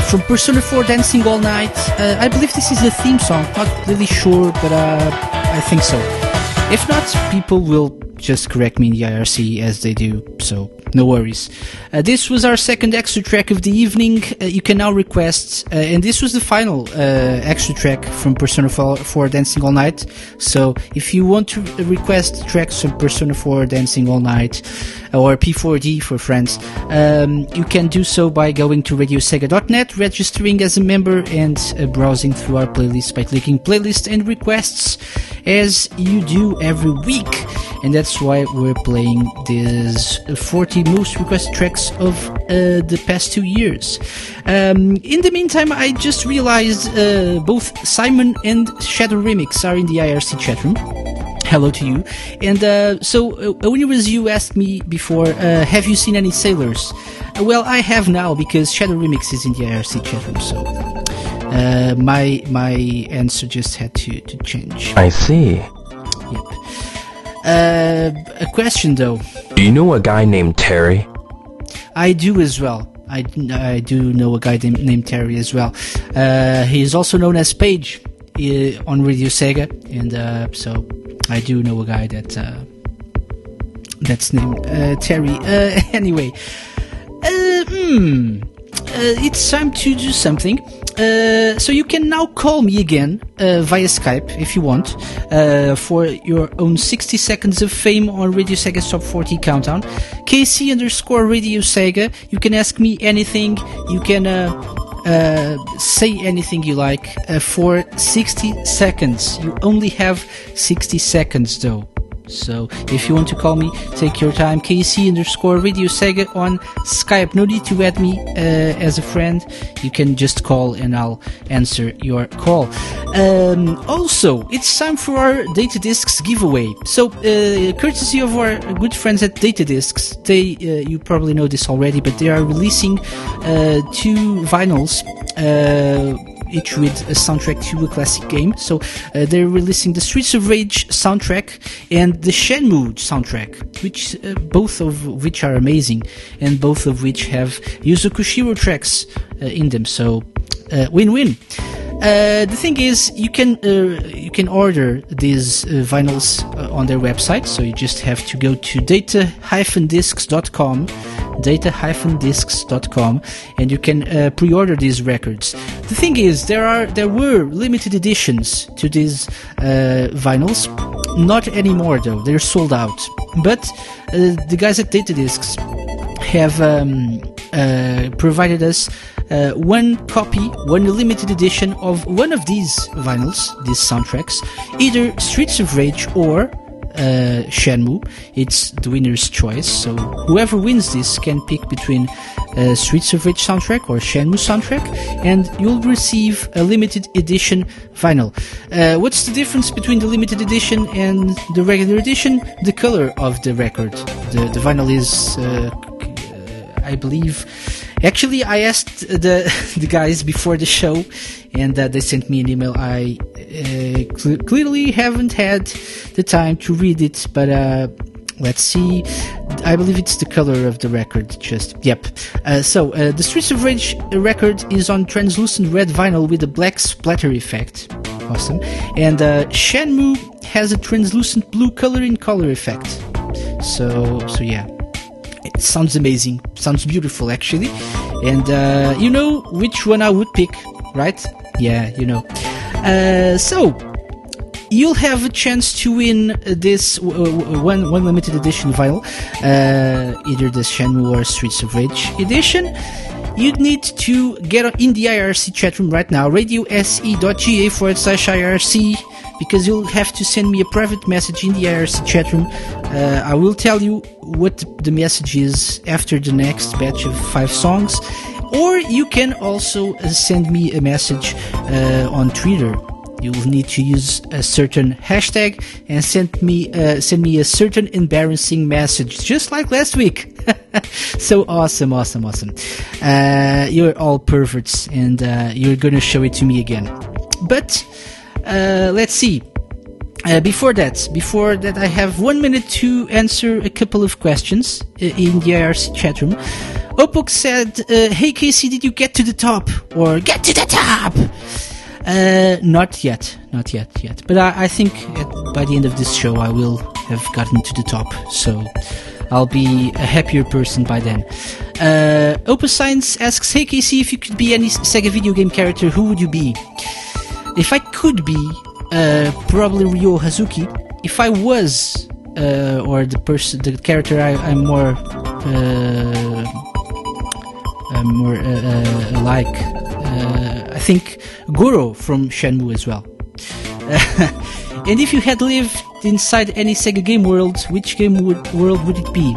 From Persona 4 Dancing All Night. Uh, I believe this is the theme song. Not really sure, but uh, I think so. If not, people will just correct me in the IRC as they do, so no worries. Uh, this was our second extra track of the evening. Uh, you can now request, uh, and this was the final uh, extra track from Persona 4, 4 Dancing All Night. So if you want to request tracks from Persona 4 Dancing All Night, or P4D for friends, um, you can do so by going to radiosega.net, registering as a member, and uh, browsing through our playlist by clicking playlist and requests as you do every week. And that's why we're playing these 40 most requested of uh, the past two years. Um, in the meantime, I just realized uh, both Simon and Shadow Remix are in the IRC chat room hello to you. And uh, so, uh, when it was you asked me before, uh, have you seen any sailors? Well, I have now because Shadow Remix is in the IRC chat room. So uh, my my answer just had to to change. I see. Uh, a question though. Do you know a guy named Terry? I do as well. I, I do know a guy named, Terry as well. Uh, he is also known as Page uh, on Radio Sega, and uh, so I do know a guy that uh, that's named uh, Terry. Uh, anyway, uh, it's time to do something. Uh, so you can now call me again uh, via Skype if you want uh, for your own 60 seconds of fame on Radio Sega's Top 40 Countdown. KC underscore Radio Sega. You can ask me anything. You can uh, uh, say anything you like for 60 seconds. You only have 60 seconds though. So if you want to call me, take your time. KC underscore Radio Sega on Skype. No need to add me uh, as a friend. You can just call and I'll answer your call. Um, also, it's time for our Data Discs giveaway. So, uh, courtesy of our good friends at Data Discs, they uh, you probably know this already, but they are releasing uh, two vinyls. Each with a soundtrack to a classic game. So uh, they're releasing the Streets of Rage soundtrack and the Shenmue soundtrack, which uh, both of which are amazing, and both of which have Yuzo Koshiro tracks in them. So uh, win-win. Uh, the thing is, you can uh, you can order these uh, vinyls uh, on their website. So you just have to go to data-discs.com, data-discs.com, and you can uh, pre-order these records. The thing is, there are there were limited editions to these uh, vinyls. Not anymore, though. They're sold out. But uh, the guys at Data Discs have um, uh, provided us uh, one copy, one limited edition of one of these vinyls, these soundtracks, either Streets of Rage or uh, Shenmue. It's the winner's choice. So whoever wins this can pick between uh, Streets of Rage soundtrack or Shenmue soundtrack, and you'll receive a limited edition vinyl. Uh, what's the difference between the limited edition and the regular edition? The color of the record. The, the vinyl is, uh, I believe. Actually, I asked the the guys before the show, and uh, they sent me an email. I uh, cl- clearly haven't had the time to read it, but uh, let's see. I believe it's the color of the record. Just yep. Uh, so uh, the Streets of Rage record is on translucent red vinyl with a black splatter effect. Awesome. And uh, Shenmue has a translucent blue color in color effect. So so yeah, it sounds amazing. Sounds beautiful actually. And uh, you know which one I would pick, right? Yeah, you know. Uh, so you'll have a chance to win this w- one one limited edition vinyl, uh, either the Shenmue or Streets of Rage edition. You'd need to get in the IRC chat room right now, radiose.ga forward slash IRC, because you'll have to send me a private message in the IRC chat room. Uh, I will tell you what the message is after the next batch of five songs, or you can also uh, send me a message uh, on Twitter you will need to use a certain hashtag and send me uh, send me a certain embarrassing message, just like last week. so awesome, awesome, awesome! Uh, you're all perverts, and uh, you're gonna show it to me again. But uh, let's see. Uh, before that, before that, I have one minute to answer a couple of questions uh, in the IRC chat room. Opok said, "Hey Casey, did you get to the top or get to the top?" Uh, not yet, not yet, yet. But I, I think at, by the end of this show, I will have gotten to the top. So I'll be a happier person by then. Uh, Opus Science asks, "Hey Casey, if you could be any Sega video game character, who would you be?" If I could be, uh, probably Ryo Hazuki. If I was, uh, or the person, the character I, I'm more, uh, I'm more uh, uh, like, I think Goro from Shenmue as well. and if you had lived inside any Sega game world, which game would, world would it be?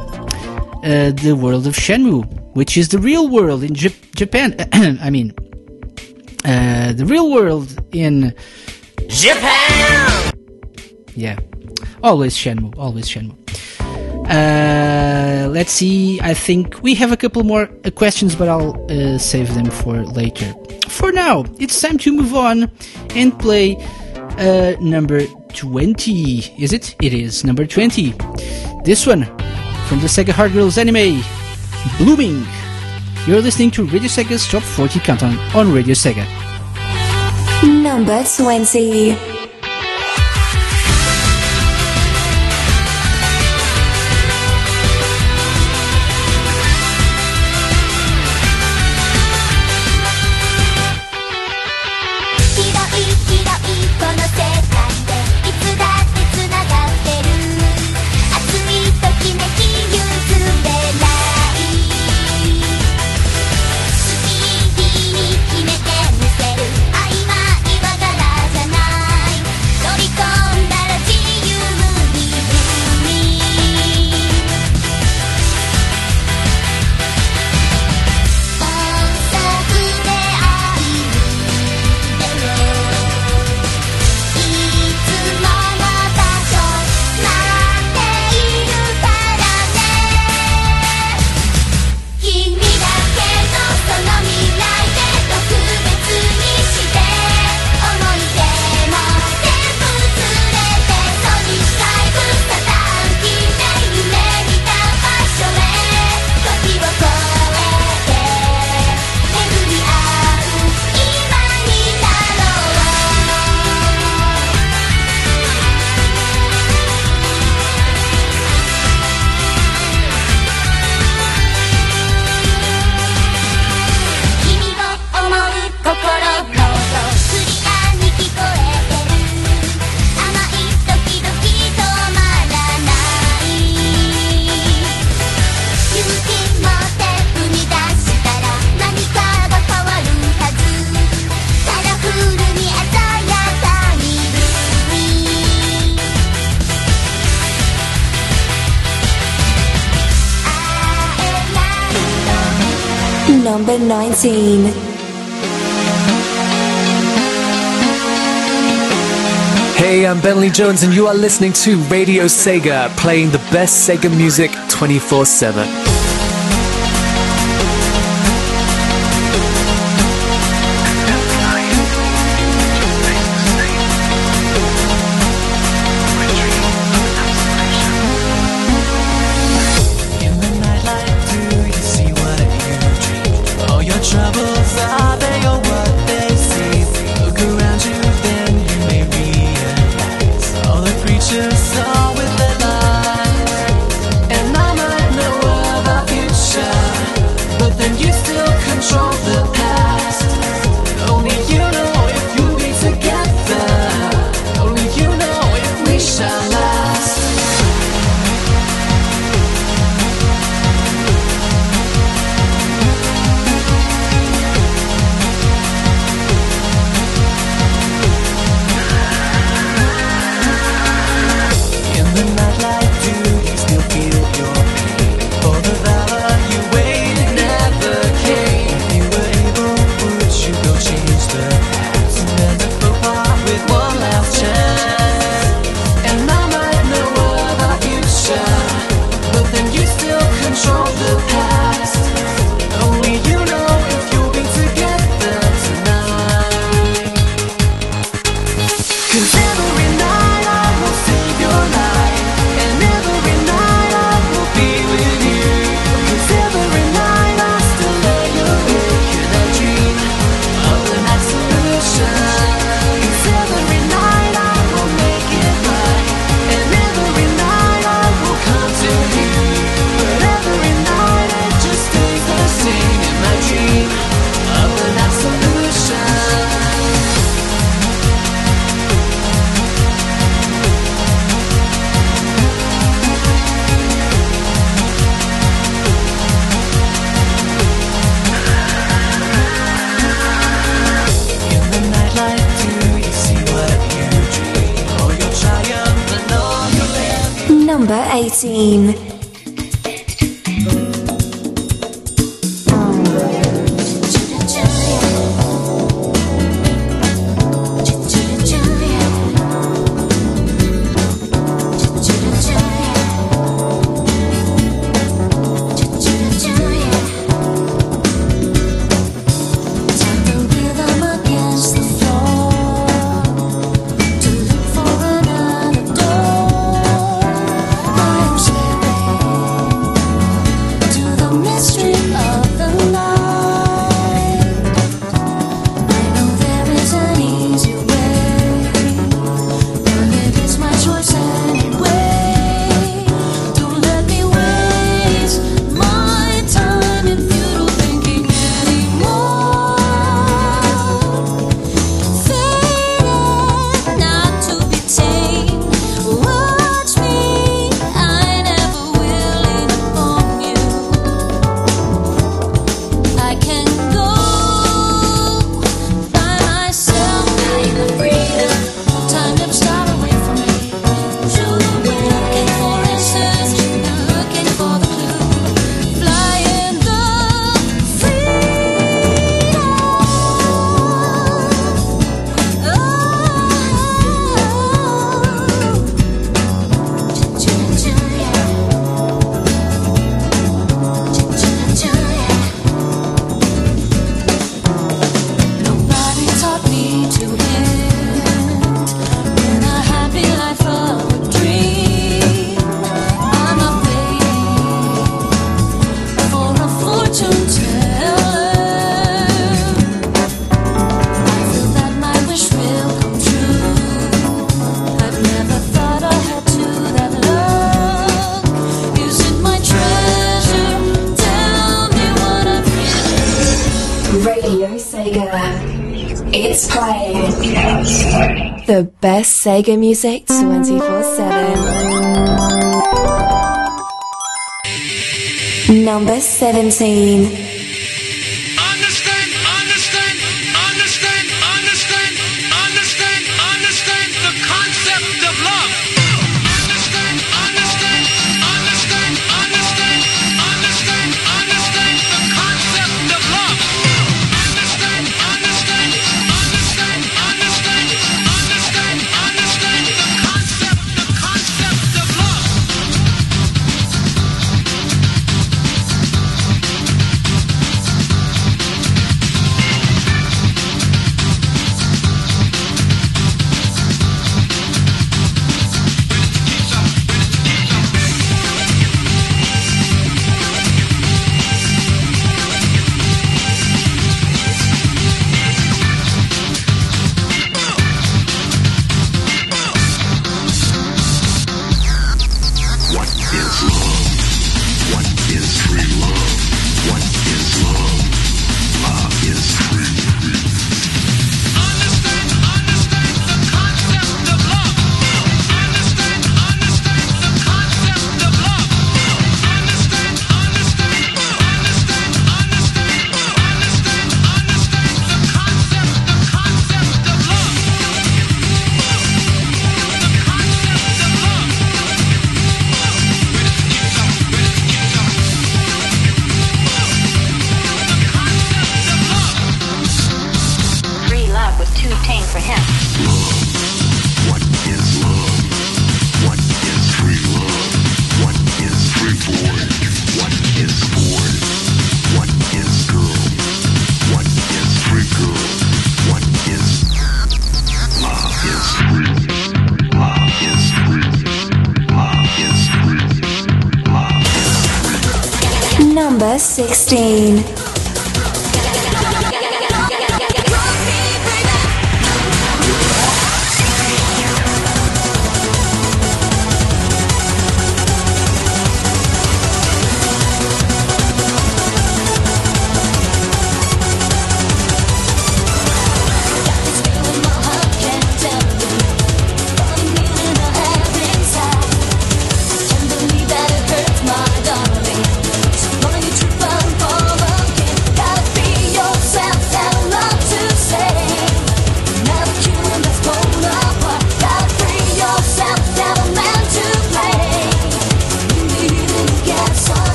Uh, the world of Shenmue, which is the real world in Jap- Japan. I mean, uh, the real world in Japan! yeah, always Shenmue, always Shenmue. Uh, let's see. I think we have a couple more uh, questions, but I'll uh, save them for later. For now, it's time to move on and play uh, number 20. Is it? It is number 20. This one from the Sega Hard Girls anime, Blooming. You're listening to Radio Sega's Top 40 Countdown on Radio Sega. Number 20. I'm Bentley Jones, and you are listening to Radio Sega, playing the best Sega music 24 7. Best Sega music 24 7. Number 17.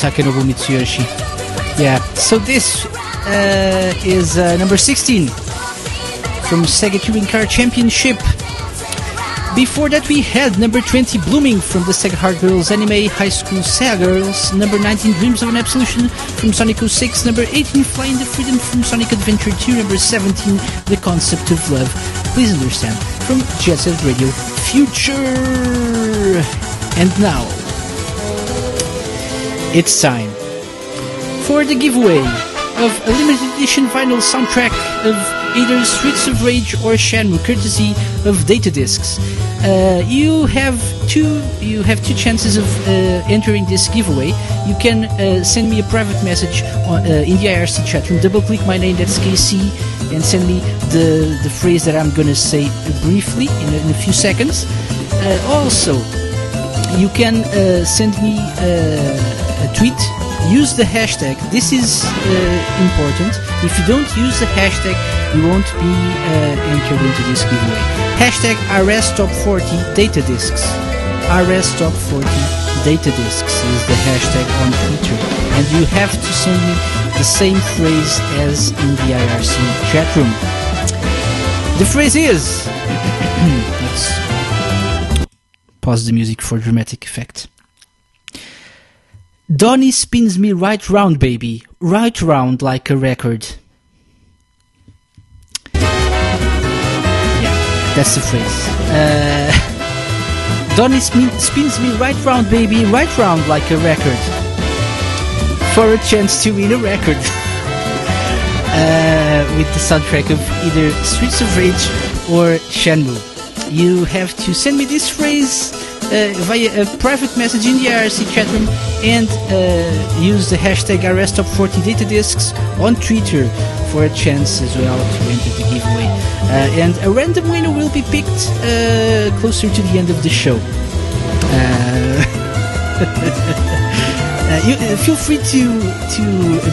Takenobu Mitsuyoshi. Yeah. So this uh, is uh, number 16 from Sega Touring Car Championship. Before that, we had number 20 Blooming from the Sega Hard Girls anime High School Sega Girls. Number 19 Dreams of an Absolution from Sonic 06. Number 18 Fly in the Freedom from Sonic Adventure 2. Number 17 The Concept of Love. Please understand from Jet Set Radio Future. And now, it's time for the giveaway of a limited edition vinyl soundtrack of either Streets of Rage or Shenmue, courtesy of Data Discs. Uh, you have two. You have two chances of uh, entering this giveaway. You can uh, send me a private message on, uh, in the IRC chat room. Double click my name, that's KC, and send me the the phrase that I'm gonna say briefly in a, in a few seconds. Uh, also, you can uh, send me tweet. Use the hashtag. This is uh, important. If you don't use the hashtag, you won't be uh, entered into this giveaway. Hashtag RSTop40 Data Discs. RSTop40 Data Discs is the hashtag on Twitter. And you have to send me the same phrase as in the IRC chat room. The phrase is. Let's pause the music for dramatic effect. Donny spins me right round, baby, right round like a record. Yeah, that's the phrase. Uh, spin- spins me right round, baby, right round like a record. For a chance to win a record. uh, with the soundtrack of either Streets of Rage or Shenmue. You have to send me this phrase via a private message in the IRC chat room and uh, use the hashtag RSTop40DataDiscs on Twitter for a chance as well to enter the giveaway. Uh, and a random winner will be picked uh, closer to the end of the show. Uh, Uh, you, uh, feel free to to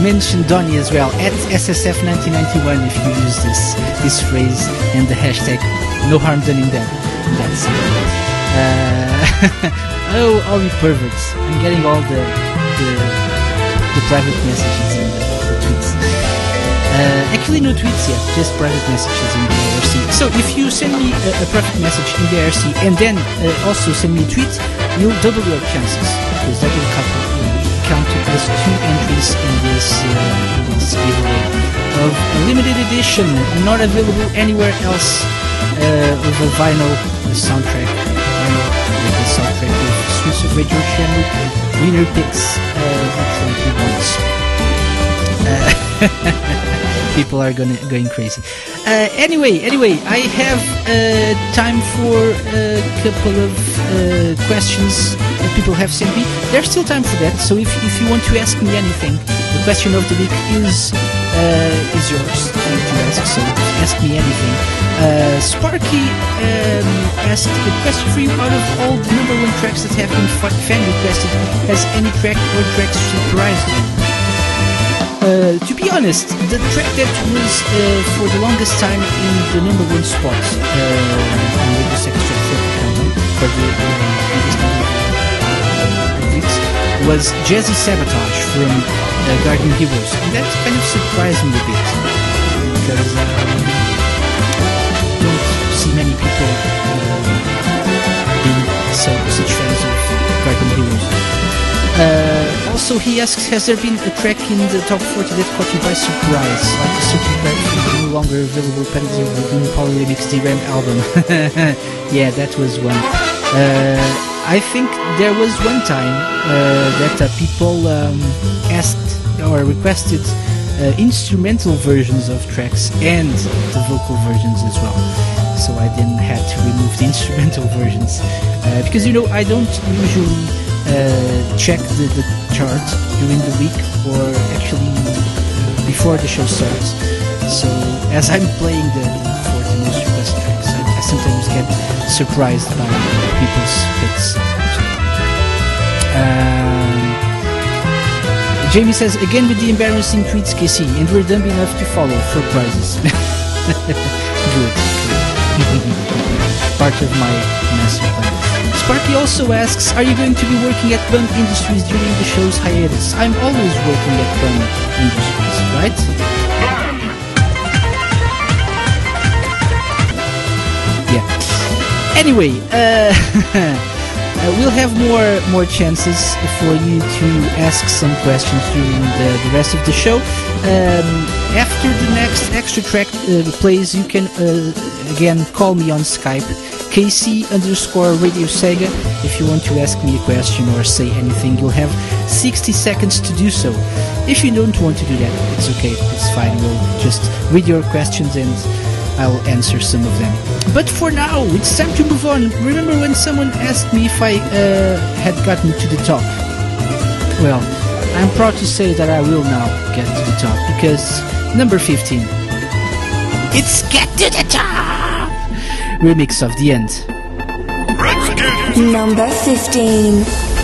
mention Donny as well at SSF1991 if you use this this phrase and the hashtag. No harm done in that. That's it. Uh, oh, all you perverts! I'm getting all the the, the private messages and the, the tweets. Uh, actually, no tweets yet, just private messages in the IRC. So if you send me a, a private message in the IRC and then uh, also send me a tweet, you'll double your chances because that will count, count as two entries in this uh, in this giveaway of a limited edition, not available anywhere else, uh, with a vinyl soundtrack. Vinyl with the soundtrack of Swiss Radio Channel, Winner Picks, uh, 21. Uh, people are gonna, going crazy. Uh, anyway, anyway, I have uh, time for a couple of uh, questions that people have sent me. There's still time for that, so if, if you want to ask me anything, the question of the week is uh, is yours to, ask. So ask me anything. Uh, Sparky um, asked a question for you. Out of all the number one tracks that have been fan requested, has any track or tracks surprised you? Uh, to be honest, the track that was uh, for the longest time in the number one spot uh, on Radio Sex Track Countdown for the uh, biggest number was Jazzy Sabotage from uh, Guardian Heroes, that kind of surprised me a bit because um, don't see many people uh, being so such also, he asks, has there been a track in the top 40 that caught you by surprise, like a certain track from the no longer available Penalty of the Doom Polyremix DRAM album? yeah, that was one. Uh, I think there was one time uh, that uh, people um, asked or requested uh, instrumental versions of tracks and the vocal versions as well. So I then had to remove the instrumental versions uh, because you know I don't usually uh, check the, the chart during the week or actually before the show starts. So as I'm playing the 40 most requested tracks, I, I sometimes get surprised by people's picks. Um, Jamie says again with the embarrassing tweets, KC, and we're dumb enough to follow for prizes. Good. Part of my master plan. Sparky also asks, are you going to be working at Bun Industries during the show's hiatus? I'm always working at Bun Industries, right? Yeah. Anyway, uh, uh, we'll have more more chances for you to ask some questions during the, the rest of the show. Um, after the next extra track uh, plays, you can uh, again call me on Skype, KC underscore Radio Sega. If you want to ask me a question or say anything, you'll have 60 seconds to do so. If you don't want to do that, it's okay, it's fine. We'll just read your questions and I'll answer some of them. But for now, it's time to move on. Remember when someone asked me if I uh, had gotten to the top? Well, I'm proud to say that I will now get to the top because number 15. It's Get to the Top! Remix of the end. Number 15.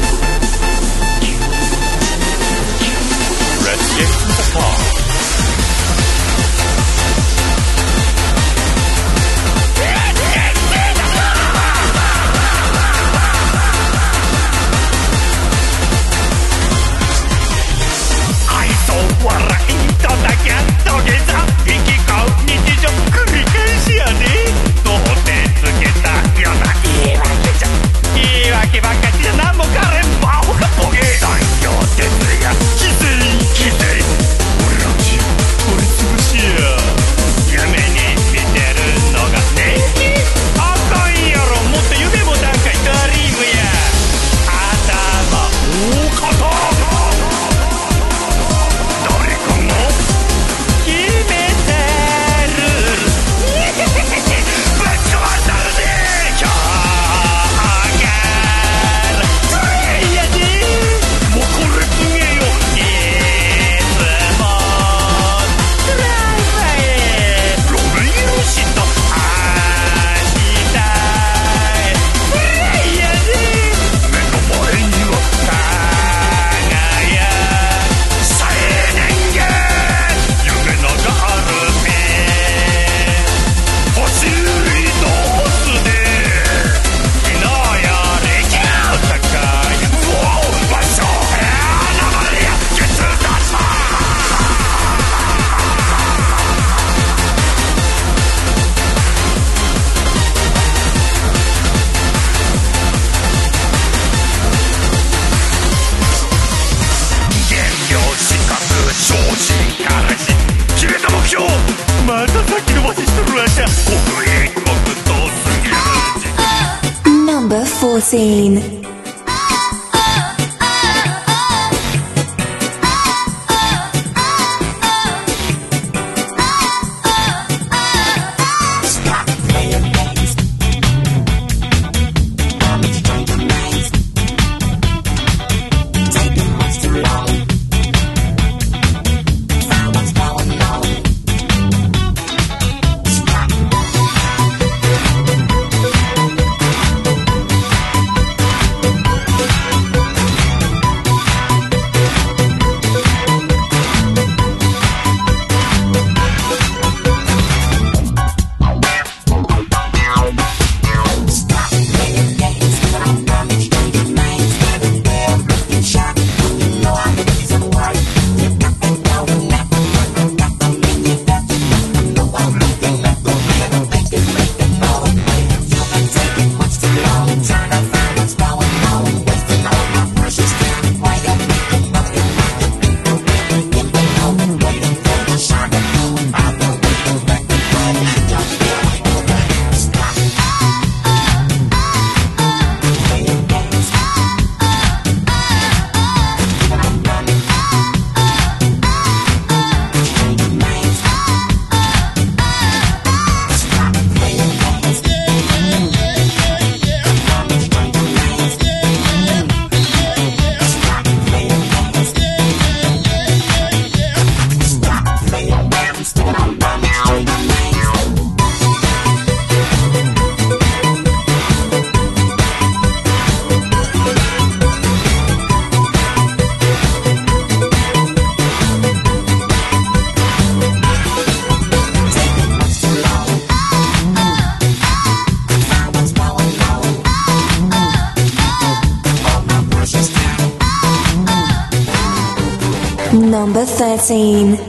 Number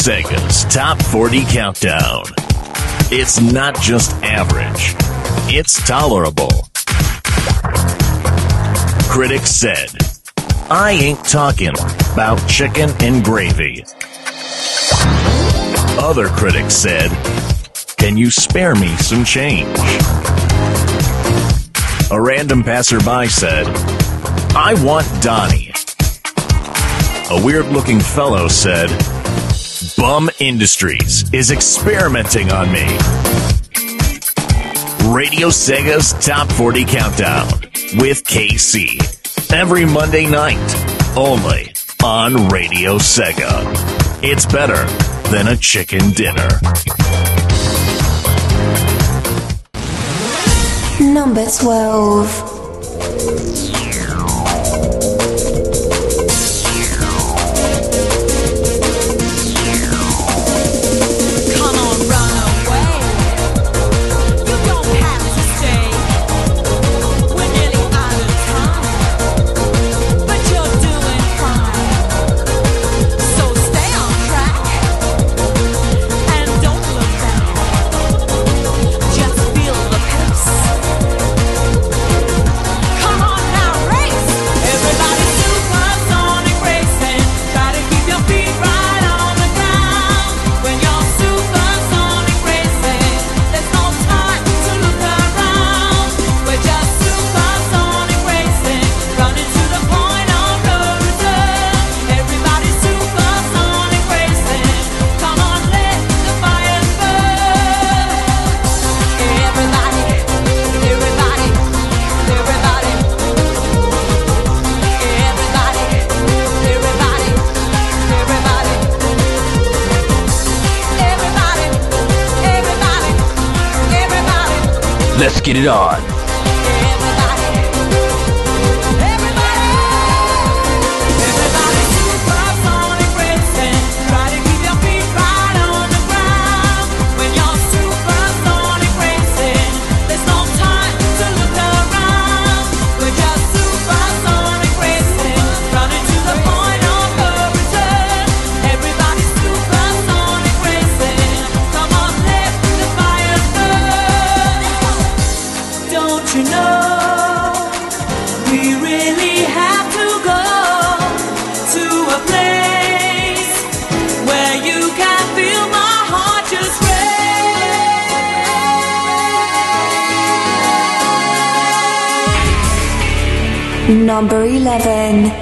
Sega's Top 40 Countdown. It's not just average, it's tolerable. Critics said, I ain't talking about chicken and gravy. Other critics said, Can you spare me some change? A random passerby said, I want Donnie. A weird looking fellow said, Bum Industries is experimenting on me. Radio Sega's Top 40 Countdown with KC. Every Monday night, only on Radio Sega. It's better than a chicken dinner. Number 12. On. Number 11.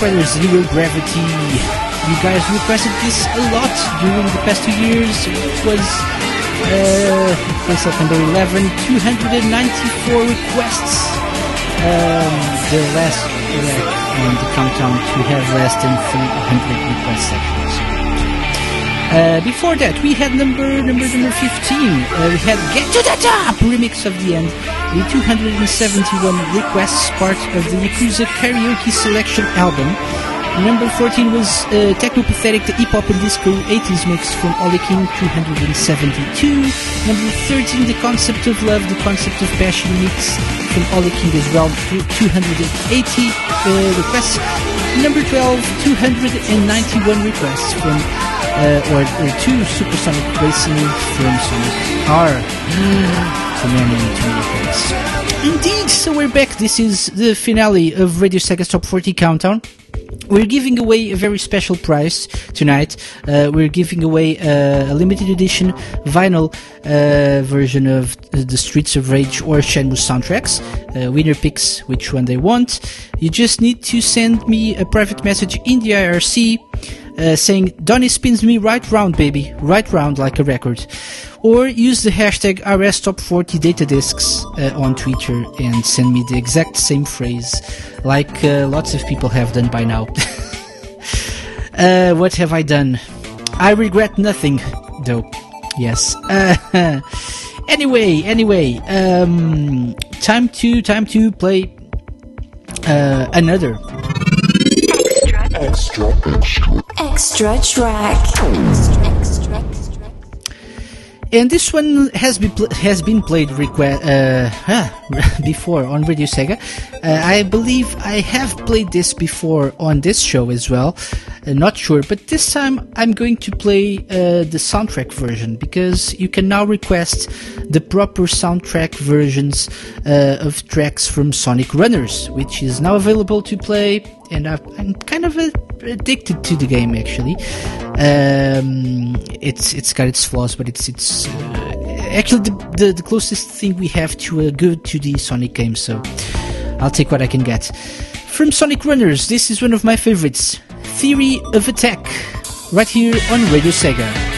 From Zero Gravity. You guys requested this a lot during the past two years. It was uh, at number 11, 294 requests. Um, the last track on the countdown to have less than 300 requests actually. So, uh, before that, we had number number number 15. Uh, we had Get to the Top remix of the end with 271 requests, part of the Yakuza Karaoke Selection album. Number 14 was uh, Technopathetic, the hip hop and disco 80s mix from Ollie King, 272. Number 13, The Concept of Love, the Concept of Passion mix from Ollie King as well, 280 uh, requests. Number 12, 291 requests from uh, or, or two Supersonic Racing from Sonic R. things. Indeed, so we're back. This is the finale of Radio Sega's Top 40 Countdown. We're giving away a very special prize tonight. Uh, we're giving away uh, a limited edition vinyl uh, version of the Streets of Rage or Shenmue soundtracks. Uh, winner picks which one they want. You just need to send me a private message in the IRC uh, saying Donny spins me right round, baby, right round like a record. Or use the hashtag RSTop40 datadiscs uh, on Twitter and send me the exact same phrase, like uh, lots of people have done by now. uh, what have I done? I regret nothing, though. Yes. Uh, anyway, anyway, um, time to time to play uh, another Extra, extra, extra track. And this one has been has been played uh, before on Radio Sega. Uh, I believe I have played this before on this show as well. Uh, not sure, but this time I'm going to play uh, the soundtrack version because you can now request the proper soundtrack versions uh, of tracks from Sonic Runners, which is now available to play. And I've, I'm kind of uh, addicted to the game actually. Um, it's it's got its flaws, but it's it's uh, actually the, the the closest thing we have to a good 2D Sonic game. So I'll take what I can get. From Sonic Runners, this is one of my favorites, Theory of Attack, right here on Radio Sega.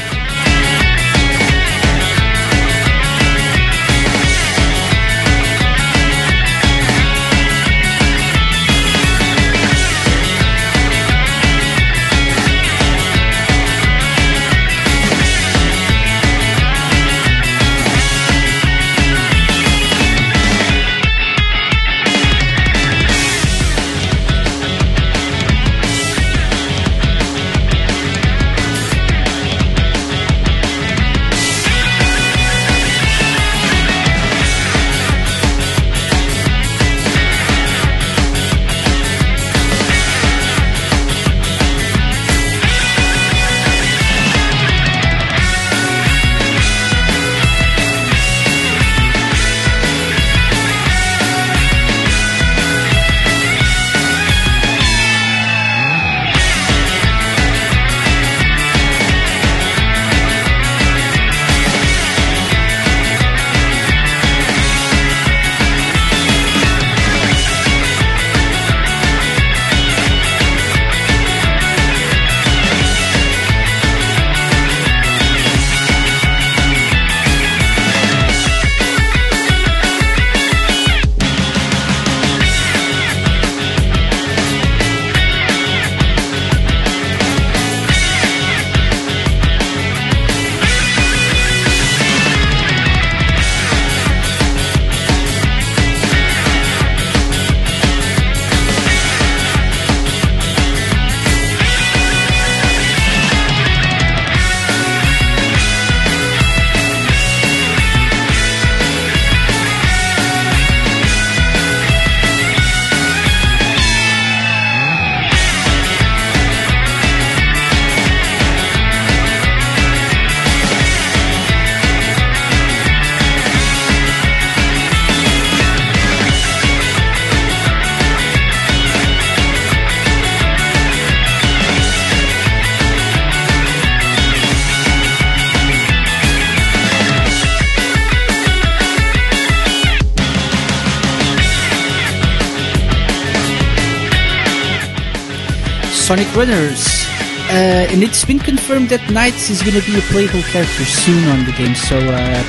Runners. Uh, and it's been confirmed that NiGHTS is going to be a playable character soon on the game, so uh,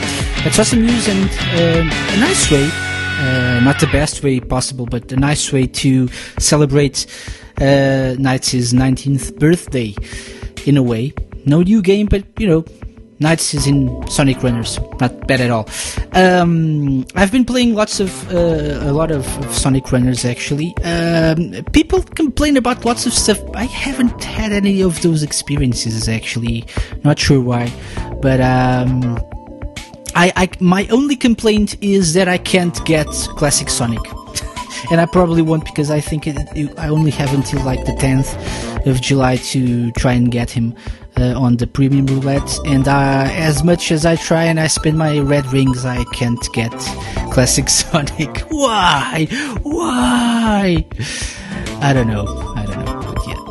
that's awesome news and um a nice way, uh, not the best way possible, but a nice way to celebrate uh, NiGHTS' 19th birthday, in a way. No new game, but you know, NiGHTS is in Sonic Runners. Not bad at all. Um, I've been playing lots of uh, a lot of, of Sonic Runners actually. Um, people complain about lots of stuff. I haven't had any of those experiences actually. Not sure why, but um, I, I my only complaint is that I can't get classic Sonic. And I probably won't because I think it, it, I only have until like the 10th of July to try and get him uh, on the premium roulette. And uh, as much as I try and I spend my red rings, I can't get Classic Sonic. Why? Why? I don't know. I don't know. But yeah.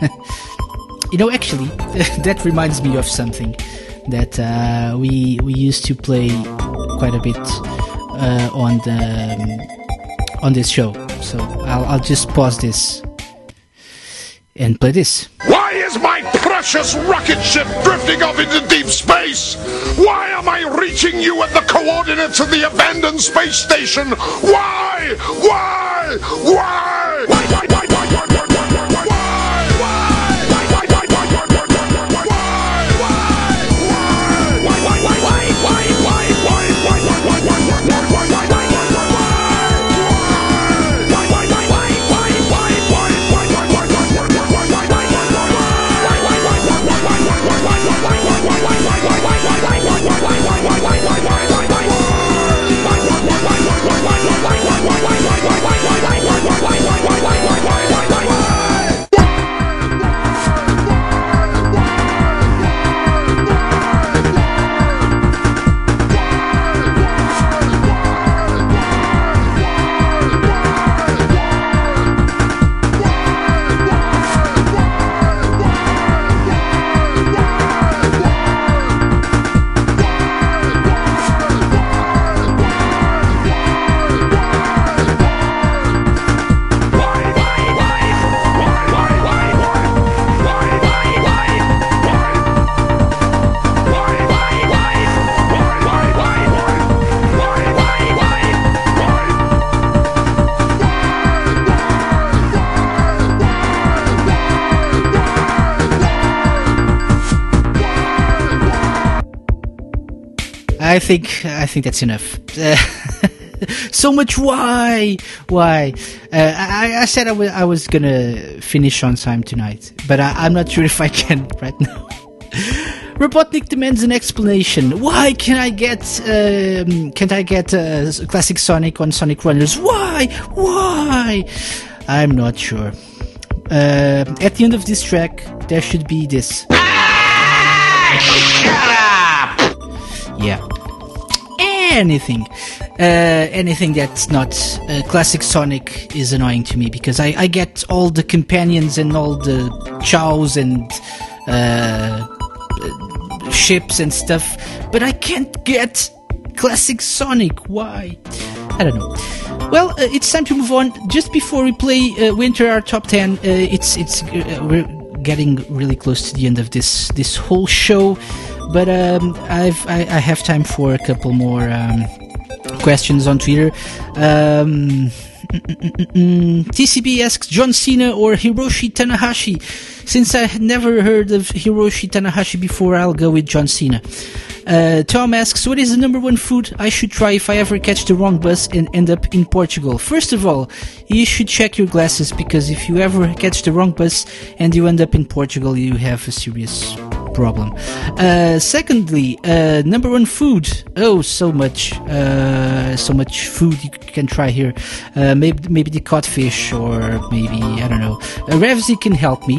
Uh, you know, actually, that reminds me of something that uh, we we used to play quite a bit uh, on the um, on this show. So I'll I'll just pause this and play this. Why is my precious rocket ship drifting off into deep space? Why am I reaching you at the coordinates of the abandoned space station? Why? Why? Why? Why? Why? Think I think that's enough. Uh, so much why why? Uh, I, I said I wa- I was gonna finish on time tonight but I, i'm not sure if i can right now. Robotnik demands an explanation. Why can i get um, can't i get uh, classic sonic on sonic runners? Why? Why? I'm not sure. Uh, at the end of this track there should be this. Yeah anything uh, anything that's not uh, classic sonic is annoying to me because I, I get all the companions and all the chows and uh, ships and stuff but i can't get classic sonic why i don't know well, uh, it's time to move on. Just before we play, uh, we enter our top ten. Uh, it's it's uh, we're getting really close to the end of this this whole show, but um, I've I, I have time for a couple more um, questions on Twitter. Um. TCB asks John Cena or Hiroshi Tanahashi. Since I had never heard of Hiroshi Tanahashi before, I'll go with John Cena. Uh, Tom asks, what is the number one food I should try if I ever catch the wrong bus and end up in Portugal? First of all, you should check your glasses because if you ever catch the wrong bus and you end up in Portugal, you have a serious problem. Uh, secondly, uh, number one food. Oh, so much, uh, so much food you can try here. Uh, maybe maybe the codfish or maybe I don't know. Uh, Revsy can help me.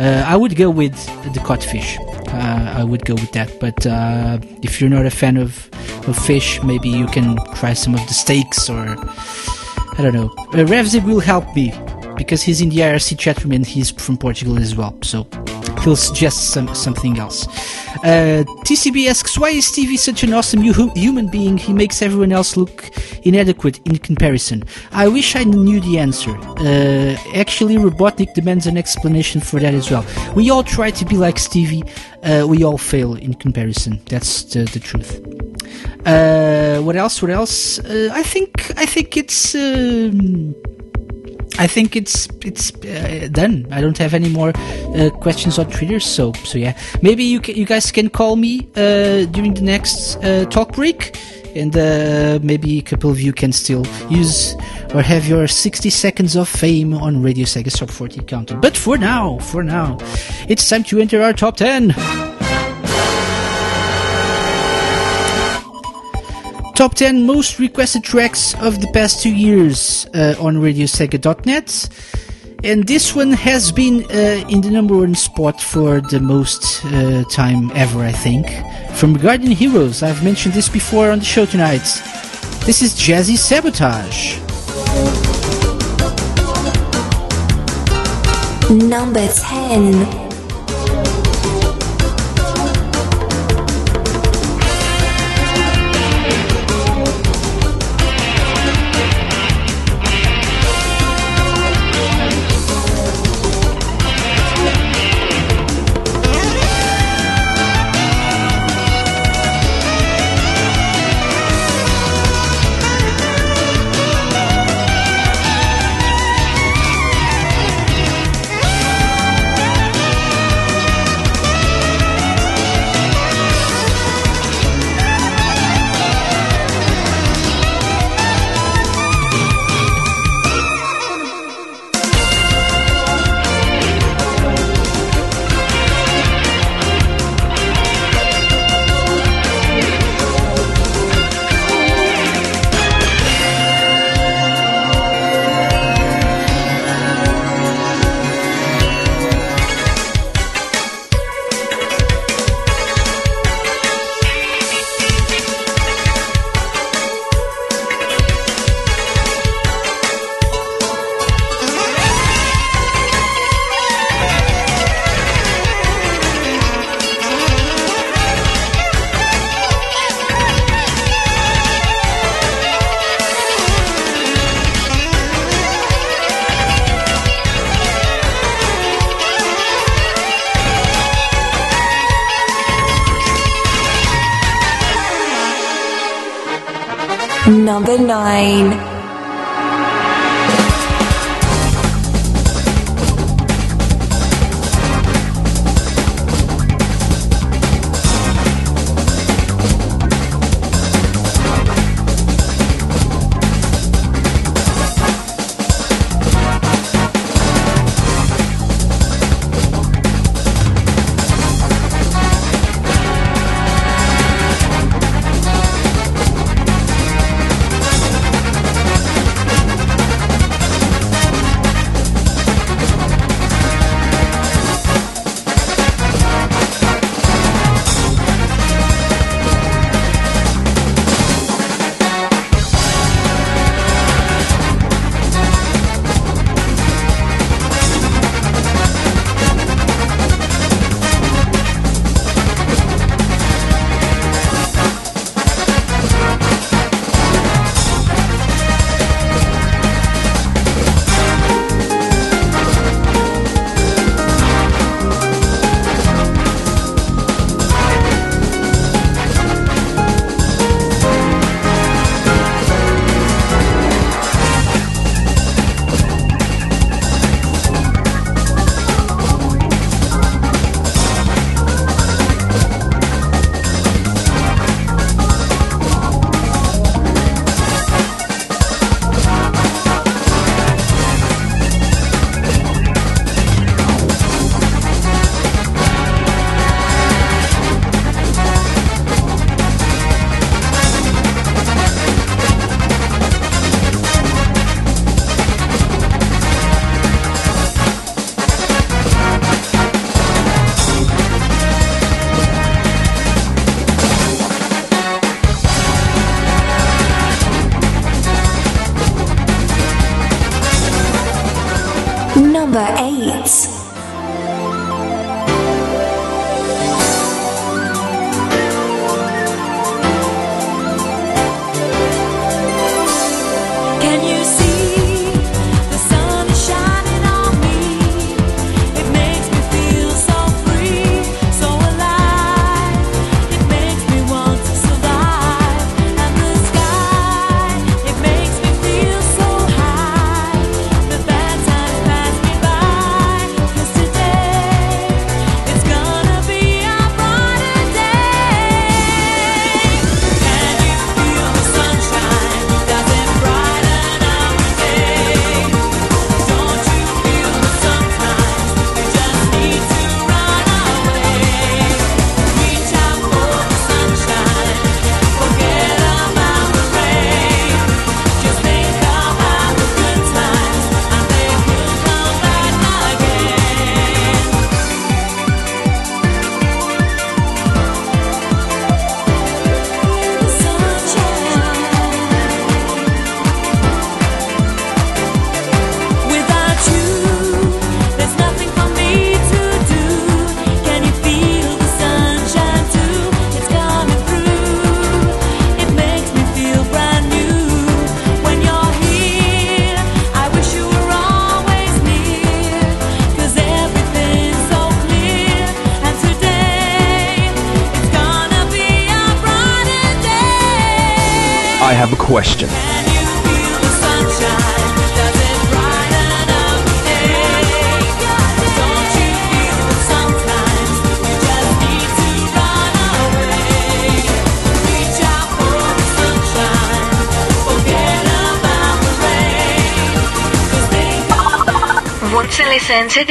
Uh, I would go with the codfish. Uh, I would go with that. But if you're not a fan of, of fish, maybe you can try some of the steaks or I don't know. Uh, Revsy will help me because he's in the IRC chat room and he's from Portugal as well. So he'll suggest some, something else. Uh, TCB asks, why is Stevie such an awesome hu- human being? He makes everyone else look inadequate in comparison. I wish I knew the answer. Uh, actually, Robotnik demands an explanation for that as well. We all try to be like Stevie. Uh, we all fail in comparison. That's the, the truth. Uh, what else? What else? Uh, I think I think it's um, I think it's it's uh, done. I don't have any more uh, questions on Twitter. So so yeah, maybe you you guys can call me uh, during the next uh, talk break, and uh, maybe a couple of you can still use or have your 60 seconds of fame on Radio Sega Top 40 counter. But for now, for now, it's time to enter our top 10. Top 10 most requested tracks of the past two years uh, on RadioSega.net. And this one has been uh, in the number one spot for the most uh, time ever, I think. From Guardian Heroes, I've mentioned this before on the show tonight. This is Jazzy Sabotage. Number 10. Number 9.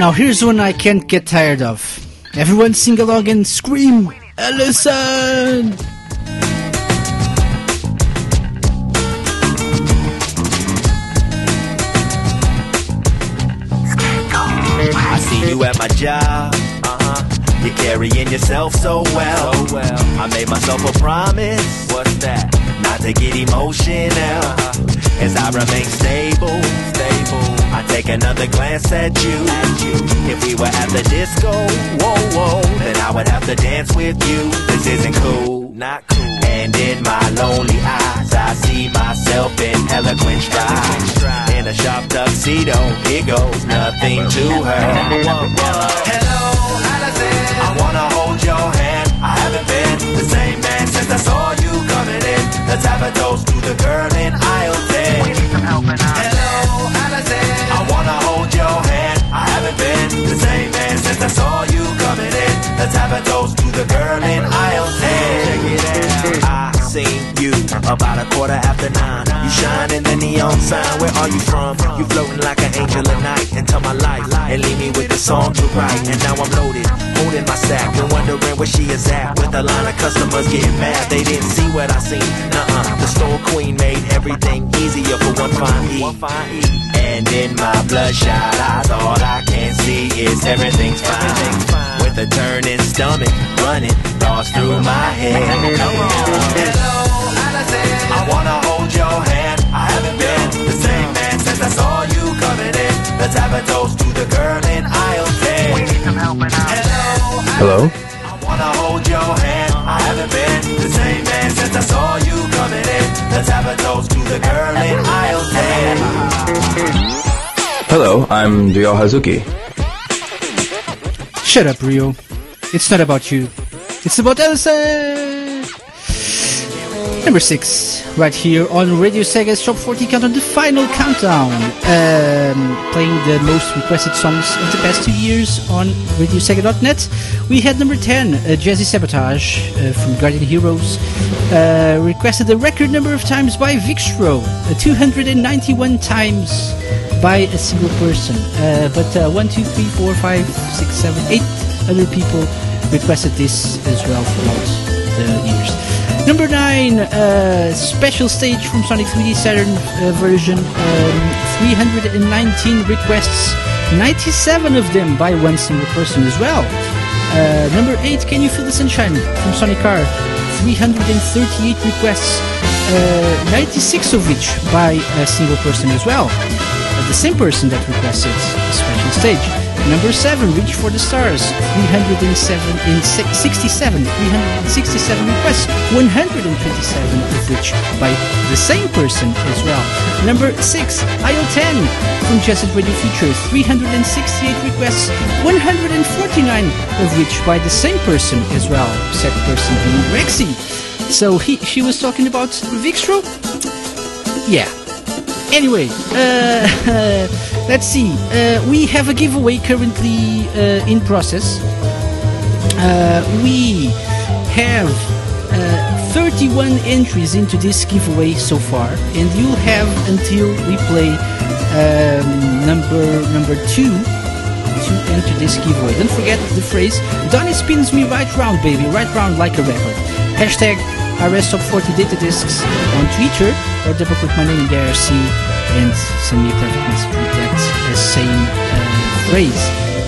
Now here's one I can't get tired of. Everyone sing along and scream, Ellison! I see you at my job. Uh-huh. You're carrying yourself so well. I made myself a promise. What's that? Not to get emotional. As I remain stable. Stable. I take another glance at you. If we were at the disco, whoa, whoa, then I would have to dance with you. This isn't cool. Not cool. And in my lonely eyes, I see myself in eloquent stride. In a sharp tuxedo, here goes nothing to her. Hello, Allison. I wanna hold your hand. I haven't been the same man since I saw you coming in. Let's have a toast to the girl in aisle 10. We need some help Hello, Allison. Been the same man since I saw you coming in. Let's have a toast to the girl in aisle 10. Check it out. I seen about a quarter after nine. You shine in the neon sign. Where are you from? You floating like an angel at night into my life and leave me with the song to write. And now I'm loaded, holding my sack and wondering where she is at. With a line of customers getting mad, they didn't see what I seen. Nuh-uh, the store queen made everything easier for one fine E. And in my bloodshot eyes, all I can see is everything's fine. With a turning stomach, running thoughts through my head. Hello. I wanna hold your hand. I haven't been the same man since I saw you coming in. Let's have a toast to the girl in aisle 10. We need some help Hello, Hello? I wanna hold your hand. I haven't been the same man since I saw you coming in. Let's have a toast to the girl in aisle 10. Hello, I'm Ryo Hazuki. Shut up, Ryo. It's not about you. It's about Ellison! Number six, right here on Radio Sega's Top 40 Countdown, the final countdown. Um, playing the most requested songs of the past two years on RadioSega.net. We had number 10, uh, Jazzy Sabotage uh, from Guardian Heroes, uh, requested a record number of times by Vixro, uh, 291 times by a single person. Uh, but uh, 1, 2, 3, 4, 5, 6, 7, 8 other people requested this as well throughout the years. Number 9, uh, special stage from Sonic 3D Saturn uh, version. Um, 319 requests, 97 of them by one single person as well. Uh, number 8, Can You Feel the Sunshine from Sonic R. 338 requests, uh, 96 of which by a single person as well. Uh, the same person that requested the special stage. Number 7, Reach for the Stars. 307 in si- 67, 367 requests, 127 of which by the same person as well. Number 6, Aisle 10 from Jet Set Radio Future. 368 requests, 149 of which by the same person as well. Said person being Rexy. So he, she was talking about Vixro? Yeah. Anyway, uh, let's see. Uh, we have a giveaway currently uh, in process. We have uh, 31 entries into this giveaway so far, and you'll have until we play um, number number two to enter this giveaway. Don't forget the phrase "Donny spins me right round, baby, right round like a record." Hashtag RS Top 40 Data Discs on Twitter or double click my name see, and send me a private message with that same uh, phrase.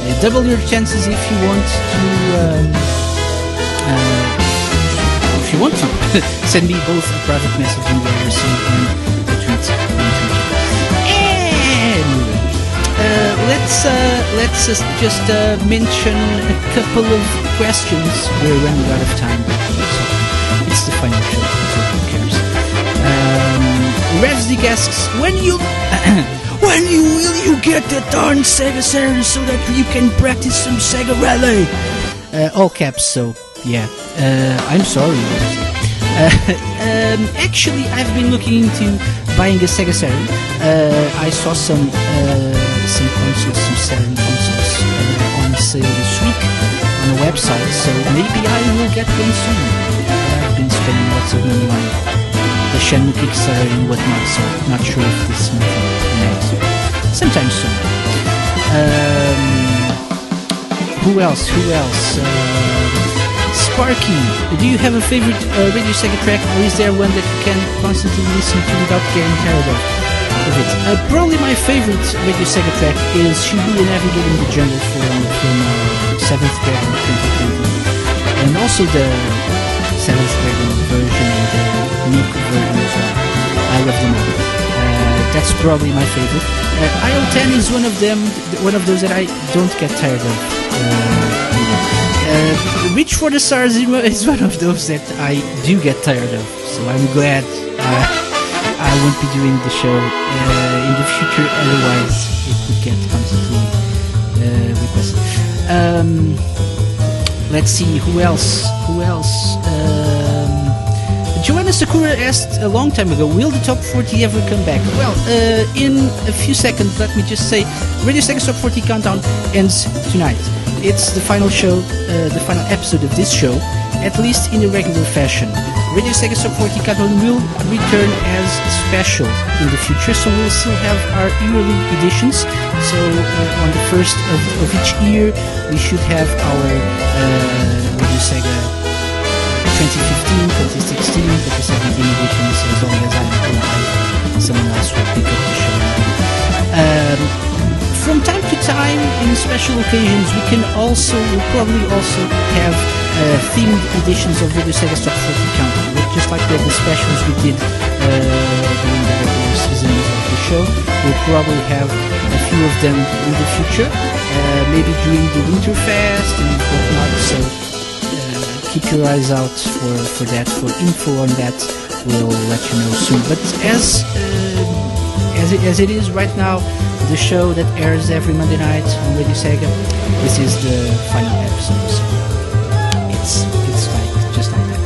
Uh, double your chances if you want to. Um, uh, if you want to, send me both a private message in the IRC and a tweet on Twitter. Anyway, uh, let's uh, let's just mention a couple of questions. We're running out of time, so so who cares? Um, Revsdig asks, when you when you will you get the darn Sega Saturn so that you can practice some Sega Rally? Uh, all caps, so yeah. Uh, I'm sorry. Uh, um, actually, I've been looking into buying a Sega Saturn. Uh, I saw some uh, some consoles, some Saturn consoles uh, on sale this week on a website, so maybe I will get one soon. Of money on the Shenmue Kickstarter and whatnot, so not sure if this may come next. Sometime soon. Um, who else? Who else? Um, Sparky, do you have a favorite uh, Radio Sega track, or is there one that you can constantly listen to without getting tired of, of it? Uh, probably my favorite Radio Sega track is Shibuya Navigating the Jungle from, from uh, 7th Dragon 2020, and also the 7th Dragon version and the Nico version as well. I love them all. Uh, that's probably my favorite. Uh, Aisle 10 is one of them, one of those that I don't get tired of. Uh. Uh, Reach for the Stars is one of those that I do get tired of, so I'm glad uh, I won't be doing the show in the future, otherwise it would get constantly requested. Um, let's see, who else? Else? Um, Joanna Sakura asked a long time ago, will the top 40 ever come back? Well, uh, in a few seconds, let me just say, Radio Sega's Top 40 Countdown ends tonight. It's the final show, uh, the final episode of this show, at least in a regular fashion. Radio Sega's Top 40 Countdown will return as special in the future, so we'll still have our yearly editions. So uh, on the first of, of each year, we should have our uh, Radio Sega 2015, 2016, 2017 editions as long as I'm alive. Someone else will pick up the show. Um, from time to time, in special occasions, we can also, we'll probably also have uh, themed editions of Radio Sega Top 40 Countdown, just like the, the specials we did uh, during the regular season of the show. We'll probably have a few of them in the future, uh, maybe during the Winter Fest and whatnot. So keep your eyes out for, for that. For info on that, we'll let you know soon. But as uh, as it, as it is right now, the show that airs every Monday night on Radio Sega, this is the final episode. So it's it's like just like that.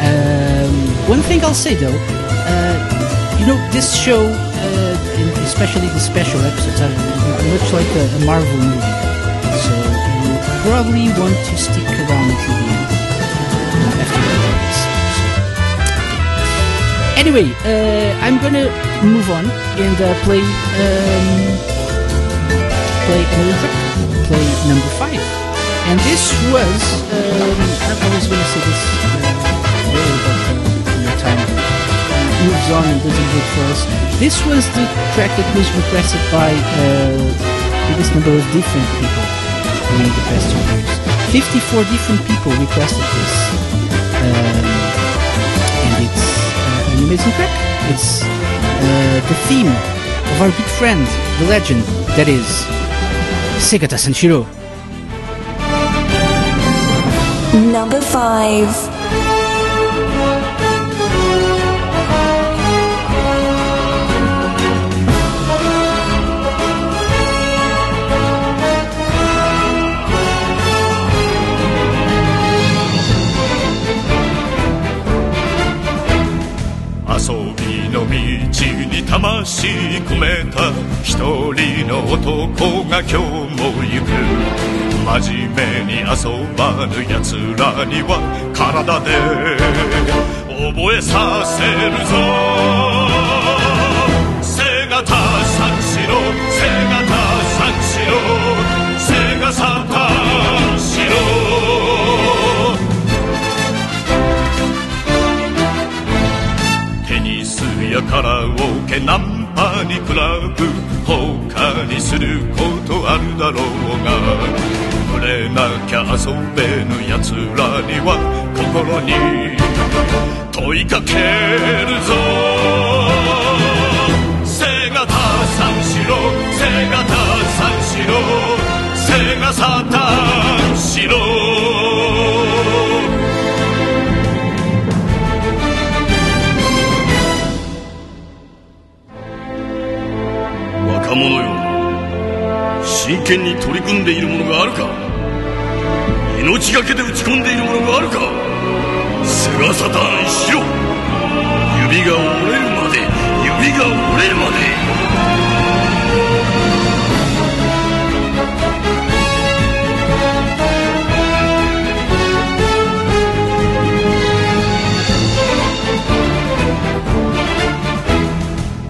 Um, one thing I'll say though, uh, you know, this show, uh, especially the special episodes, are much like a, a Marvel movie. So you probably want to stick Anyway, uh, I'm gonna move on and uh, play um, play another track, play number five, and this was um, I I was gonna say this uh, but uh, time moves on and doesn't work for us. This was the track that was requested by uh, biggest number of different people during the past two years. Fifty-four different people requested this. Um, amazing track. It's uh, the theme of our good friend, the legend, that is Segata Sanshiro. Number 5. 魂込めた一人の男が今日も行く。真面目に遊ばぬ奴らには体で覚えさせるぞ。やカラオケナンパにクラブ他にすることあるだろうが触れなきゃ遊べぬ奴らには心に問いかけるぞ。背がた三四郎背がた三四郎背がさ三四郎剣に取り組んでいるものがあるか？命がけで打ち込んでいるものがあるか？菅サタンしろ！指が折れるまで指が折れるまで。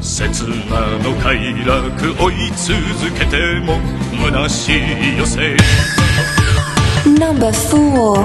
刹那の快楽追い続けても虚しい余生 Number four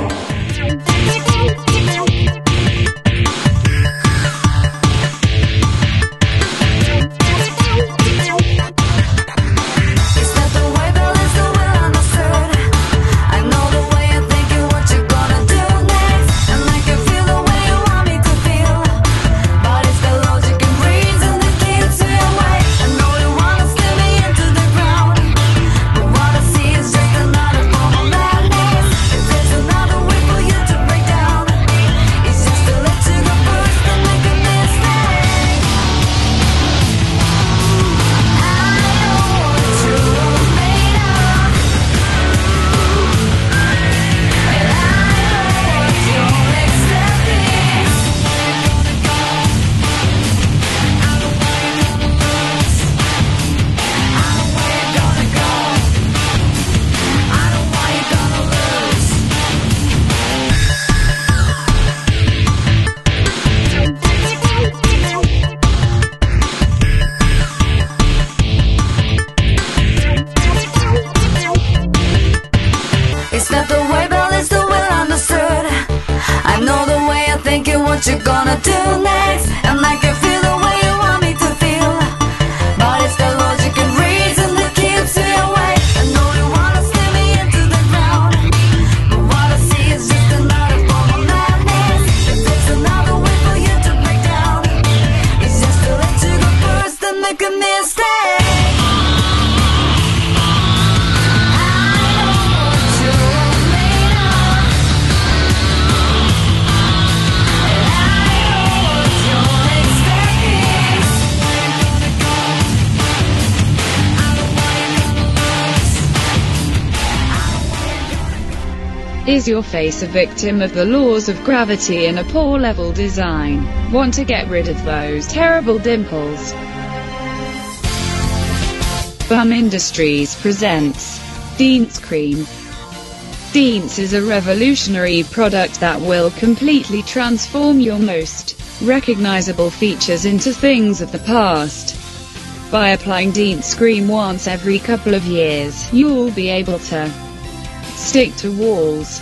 Your face a victim of the laws of gravity and a poor level design? Want to get rid of those terrible dimples? Bum Industries presents Dean's Cream. Dean's is a revolutionary product that will completely transform your most recognizable features into things of the past. By applying Dean's Cream once every couple of years, you'll be able to stick to walls,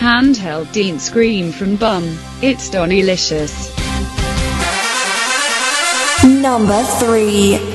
Handheld Dean Scream from Bum. It's Donny-licious. Number 3.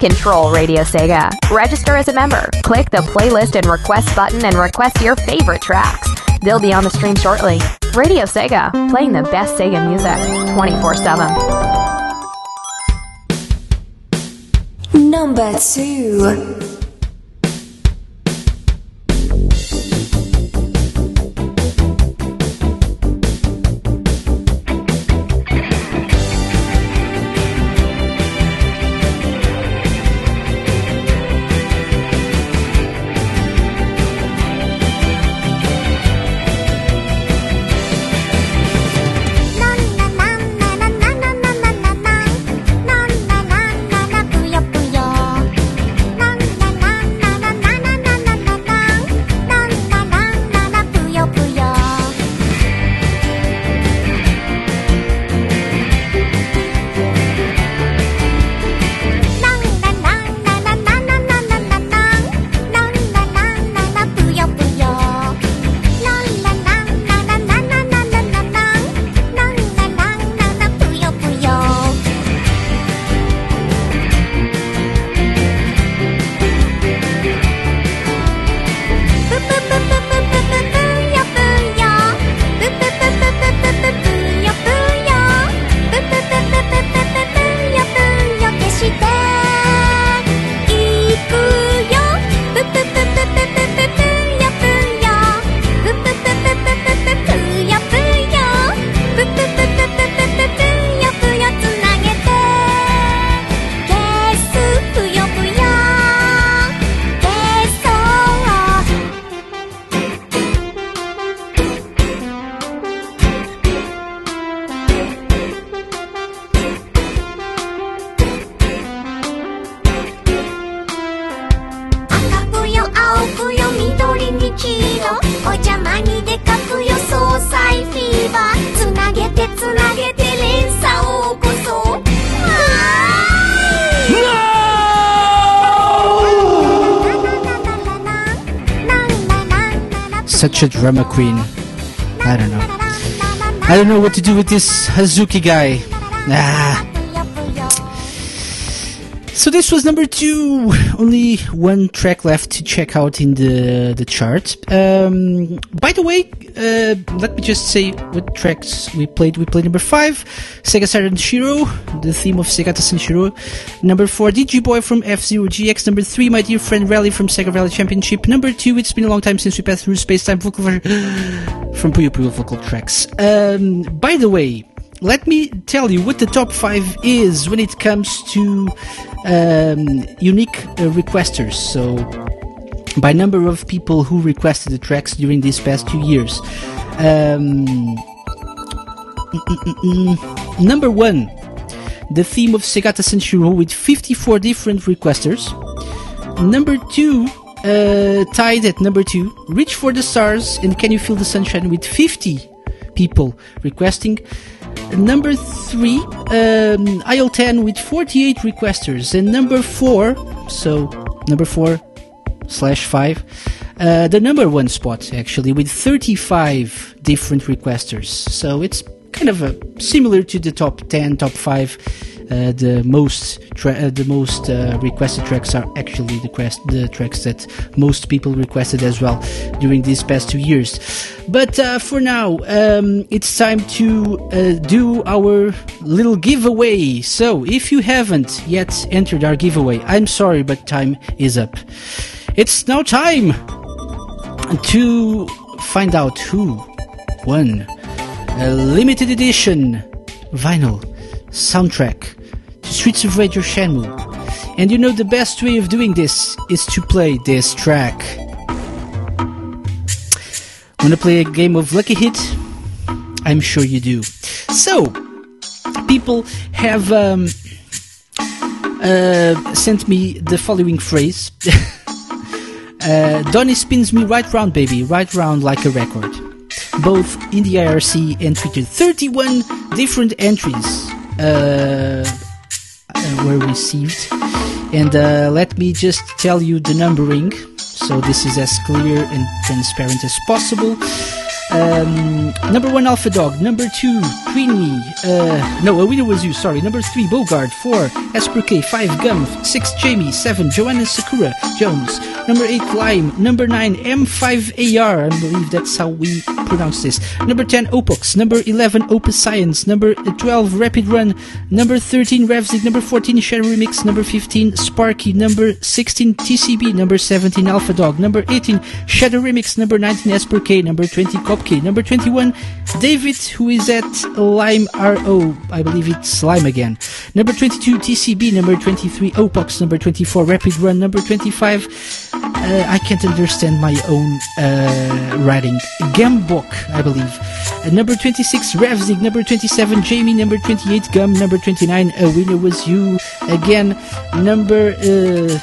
Control Radio Sega. Register as a member. Click the playlist and request button and request your favorite tracks. They'll be on the stream shortly. Radio Sega, playing the best Sega music 24 7. Number 2.「such a drama queen. I don't know. I don't know what to do with this Hazuki guy. Ah. So this was number two. Only one track left to check out in the the chart. Um, by the way, uh, let me just say what tracks we played. We played number five, Sega Saturn Shiro, the theme of Segata Shiro. Number four, DG Boy from F Zero GX. Number three, My Dear Friend Rally from Sega Rally Championship. Number two, It's been a long time since we passed through space time vocal from Puyo Puyo vocal tracks. Um, by the way, let me tell you what the top five is when it comes to um, unique uh, requesters. So, by number of people who requested the tracks during these past two years. Um. Number one, the theme of Segata Sanshiro with 54 different requesters. Number two, uh, tied at number two, Reach for the Stars and Can You Feel the Sunshine with 50 people requesting. Number three, um, Aisle 10 with 48 requesters. And number four, so number four slash five, uh, the number one spot actually with 35 different requesters. So it's kind of a, similar to the top 10, top five. Uh, the most tra- uh, the most uh, requested tracks are actually the quest the tracks that most people requested as well during these past two years. But uh, for now, um, it's time to uh, do our little giveaway. So if you haven't yet entered our giveaway, I'm sorry, but time is up. It's now time to find out who won a limited edition vinyl soundtrack to Streets of Rage Shenmue. And you know the best way of doing this is to play this track. Wanna play a game of Lucky Hit? I'm sure you do. So, people have um, uh, sent me the following phrase. uh, spins me right round, baby, right round like a record. Both in the IRC and Twitter. 31 different entries uh, uh, were received. And uh, let me just tell you the numbering, so this is as clear and transparent as possible. Um, number one, Alpha Dog. Number two, Queenie. Uh, no, a winner was you. Sorry. Number three, Bogard. Four, K. Five, Gum. Six, Jamie. Seven, Joanna Sakura Jones. Number eight, Lime. Number nine, M5AR. I believe that's how we pronounce this. Number ten, Opox. Number eleven, Opus Science. Number twelve, Rapid Run. Number thirteen, Revzig. Number fourteen, Shadow Remix. Number fifteen, Sparky. Number sixteen, TCB. Number seventeen, Alpha Dog. Number eighteen, Shadow Remix. Number nineteen, Esper K. Number twenty, Copk. Number 21, David, who is at Lime RO. I believe it's Lime again. Number 22, TCB. Number 23, Opox. Number 24, Rapid Run. Number 25, uh, I can't understand my own uh, writing. Gambok, I believe. Uh, number 26, Revzig. Number 27, Jamie. Number 28, Gum. Number 29, a winner was you again. Number uh,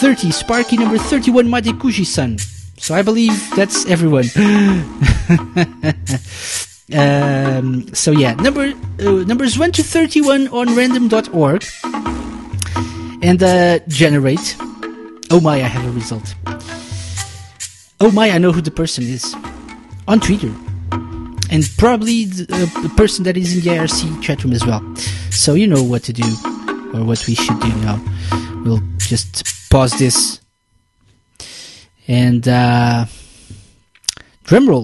30, Sparky. Number 31, Madekuji-san. So I believe that's everyone. um, so yeah, number uh, numbers one to thirty-one on random.org, and uh, generate. Oh my, I have a result. Oh my, I know who the person is on Twitter, and probably the, uh, the person that is in the IRC chat room as well. So you know what to do, or what we should do now. We'll just pause this and uh, drum roll.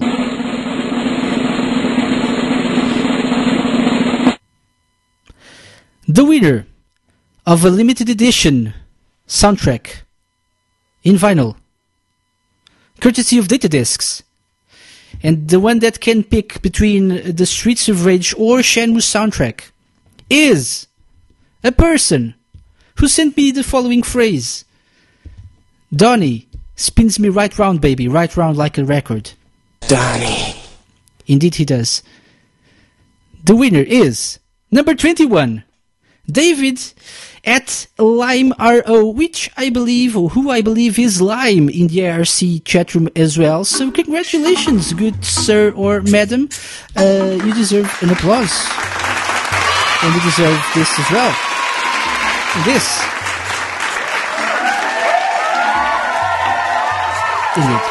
The winner of a limited edition soundtrack in vinyl, courtesy of Data Discs, and the one that can pick between the Streets of Rage or Shenmue soundtrack is a person who sent me the following phrase Donnie spins me right round, baby, right round like a record. Donnie. Indeed, he does. The winner is number 21, David at Lime RO, which I believe, or who I believe is Lime in the IRC chat room as well. So, congratulations, good sir or madam. Uh, you deserve an applause. And you deserve this as well. This. Indeed.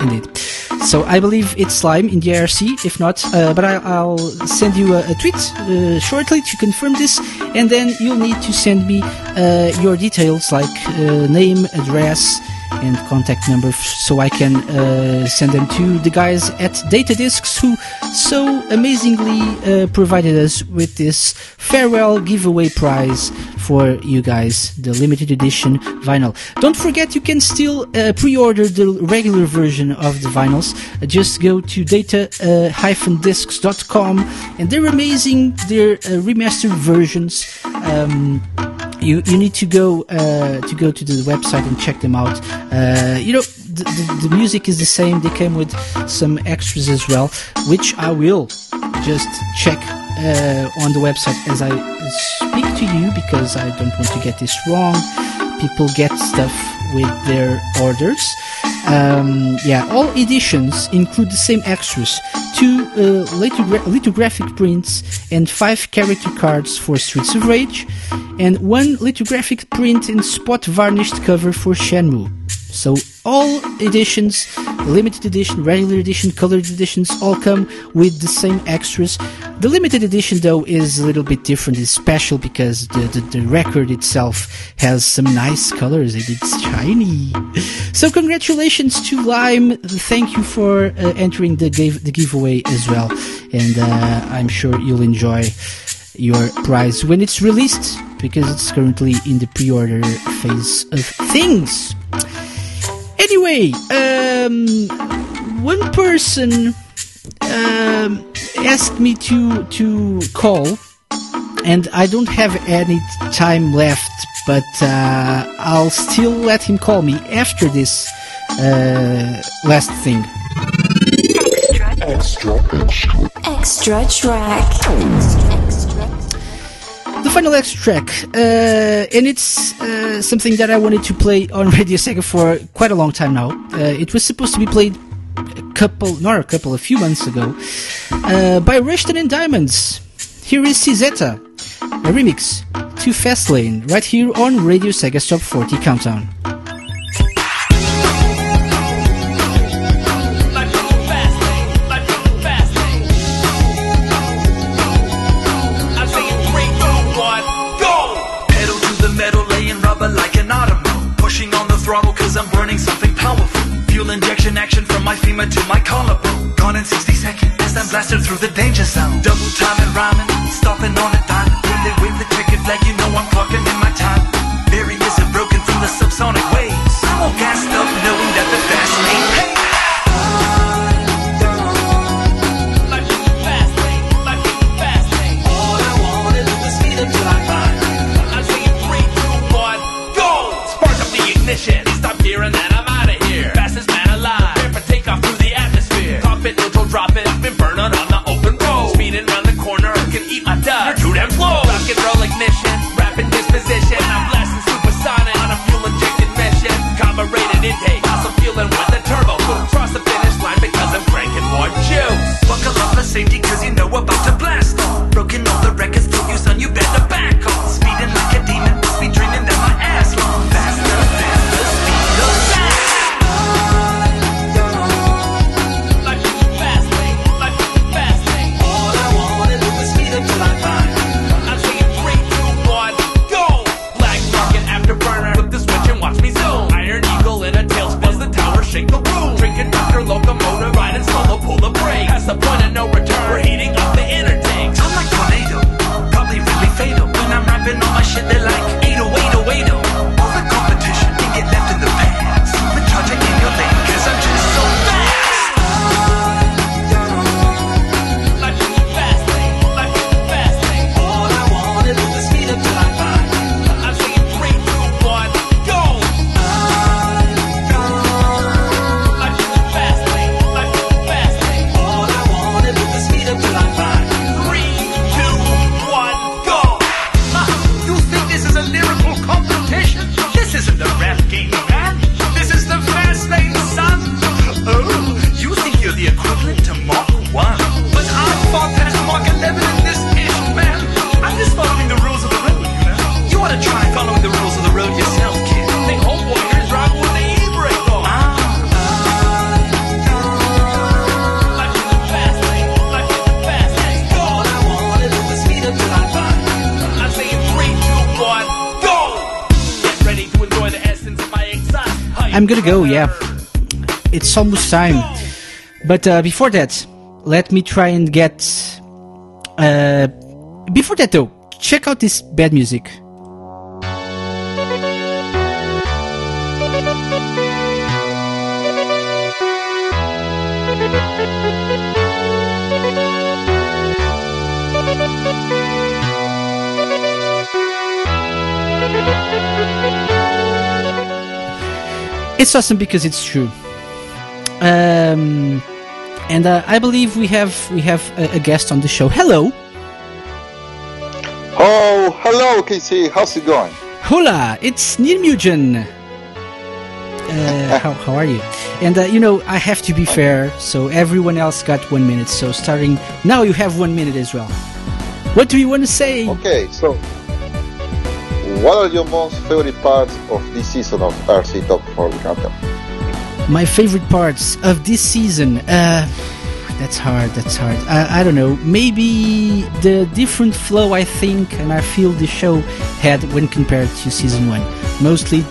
Indeed. So I believe it's Lime in the IRC. If not, uh, but I, I'll send you a, a tweet uh, shortly to confirm this, and then you'll need to send me uh, your details like uh, name, address, and contact number so I can uh, send them to the guys at Data Discs who so amazingly uh, provided us with this farewell giveaway prize for you guys, the limited edition vinyl. Don't forget you can still uh, pre-order the regular version of the vinyls. Uh, just go to data-discs.com and they're amazing. They're uh, remastered versions. Um, you you need to go uh, to go to the website and check them out. Uh, you know the, the, the music is the same. They came with some extras as well, which I will just check uh, on the website as I speak to you because I don't want to get this wrong. People get stuff with their orders. Um, yeah, all editions include the same extras: two uh, lithogra- lithographic prints and five character cards for Streets of Rage, and one lithographic print and spot varnished cover for Shenmue. So all editions, limited edition, regular edition, colored editions, all come with the same extras. The limited edition, though, is a little bit different. It's special because the, the, the record itself has some nice colors and it's shiny. So congratulations to Lime. Thank you for uh, entering the, give, the giveaway as well. And uh, I'm sure you'll enjoy your prize when it's released because it's currently in the pre-order phase of things. Anyway, um, one person um, asked me to to call, and I don't have any time left, but uh, I'll still let him call me after this uh, last thing. Extra, extra. Extra track. The final extra track, uh, and it's uh, something that I wanted to play on Radio Sega for quite a long time now. Uh, it was supposed to be played a couple, not a couple, a few months ago, uh, by Rushton and Diamonds. Here is Cizeta, a remix to Fastlane, right here on Radio Sega's Top 40 Countdown. Fuel injection action from my femur to my collarbone. Gone in 60 seconds as I'm blasted through the danger zone. Double time and rhyming, stopping on a dime. When they wave the ticket flag, you know I'm clocking in my time. Safety cause you know gonna go. Yeah, it's almost time. But uh, before that, let me try and get. Uh, before that, though, check out this bad music. It's awesome because it's true. Um, and uh, I believe we have we have a, a guest on the show. Hello. Oh, hello, KC. How's it going? Hola, it's Nirmugen. Uh, how, how are you? And uh, you know, I have to be fair, so everyone else got one minute. So starting now, you have one minute as well. What do you want to say? Okay, so what are your most favorite parts of this season of RC Top 40 Countdown? My favorite parts of this season. Uh, that's hard. That's hard. I, I don't know. Maybe the different flow I think and I feel the show had when compared to season one. Mostly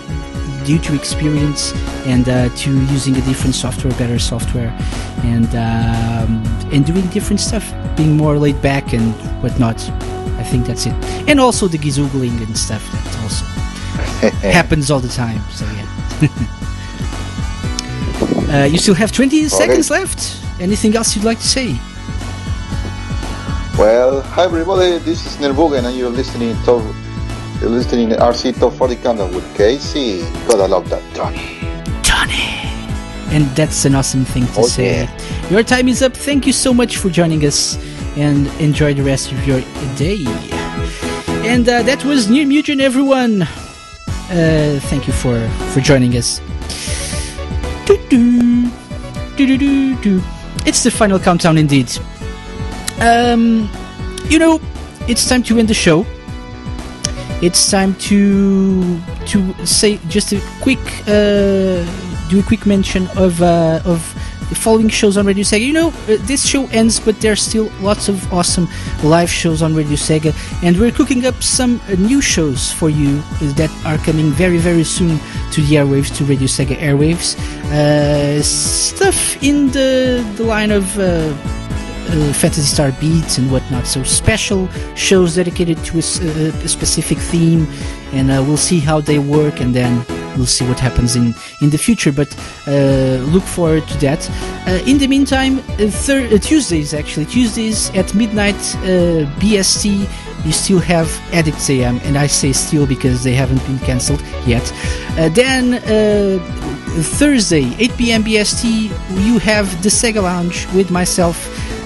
due to experience and uh, to using a different software, better software, and um, and doing different stuff, being more laid back and whatnot. Think that's it. And also the gizoogling and stuff that also happens all the time. So yeah. uh, you still have 20 seconds left. Anything else you'd like to say? Well, hi everybody, this is Nervugen and you're listening to you're listening to RC Top 40 Countdown with KC. God, I love that, Johnny. And that's an awesome thing to Oh, say. Your time is up. Thank you so much for joining us and enjoy the rest of your day. And uh, that was New Mutant, everyone. Uh, thank you for, for joining us. It's the final countdown indeed. Um, you know, it's time to end the show. It's time to to say just a quick uh, do a quick mention of uh, of the following shows on Radio Sega. You know, uh, this show ends, but there are still lots of awesome live shows on Radio Sega, and we're cooking up some uh, new shows for you uh, that are coming very very soon to the airwaves, to Radio Sega airwaves. Uh, stuff in the the line of. Uh, Phantasy Star Beats and whatnot. So special shows dedicated to a, uh, a specific theme, and uh, we'll see how they work, and then we'll see what happens in in the future. But uh, look forward to that. Uh, in the meantime, thir- Tuesdays actually Tuesdays at midnight BST. You still have Addicts AM, and I say still because they haven't been cancelled yet. Uh, then uh, Thursday, 8 p.m. BST, you have the Sega Lounge with myself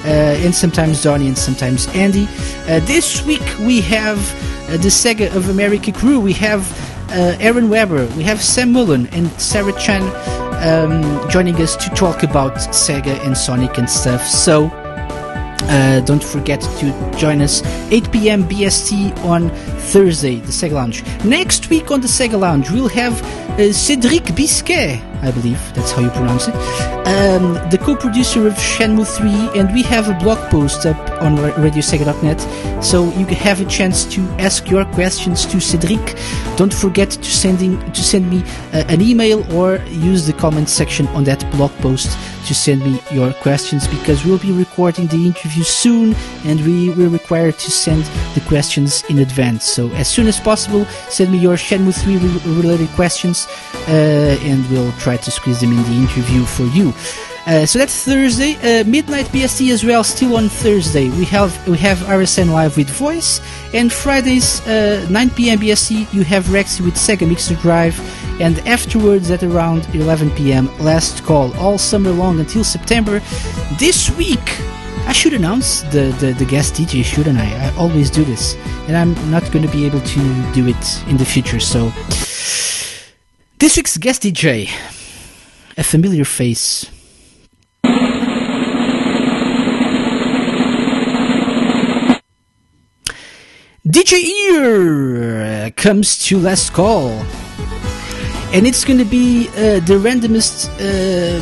and sometimes Donnie and sometimes Andy. Uh, this week we have uh, the Sega of America crew. We have uh, Aaron Webber, we have Sam Mullen and Sarah Chan um, joining us to talk about Sega and Sonic and stuff. So uh, don't forget to join us 8 p.m. BST on Thursday, the Sega Lounge. Next week on the Sega Lounge, we'll have uh, Cedric Biscay, I believe that's how you pronounce it, um, the co-producer of Shenmue 3, and we have a blog post up on ra- RadioSega.net, so you can have a chance to ask your questions to Cedric. Don't forget to sending to send me uh, an email or use the comment section on that blog post to send me your questions because we'll be recording the interview soon and we will require to send the questions in advance. So as soon as possible, send me your Shenmue 3 re- related questions uh, and we'll try to squeeze them in the interview for you. Uh, so that's Thursday, uh, midnight BST as well. Still on Thursday, we have we have RSN live with voice, and Fridays uh, 9 p.m. BST you have Rexy with Sega Mixer Drive, and afterwards at around 11 p.m. Last Call all summer long until September. This week I should announce the, the, the guest DJ, shouldn't I? I always do this, and I'm not going to be able to do it in the future. So this week's guest DJ, a familiar face. DJ Ear comes to last call, and it's going to be uh, the randomest, uh,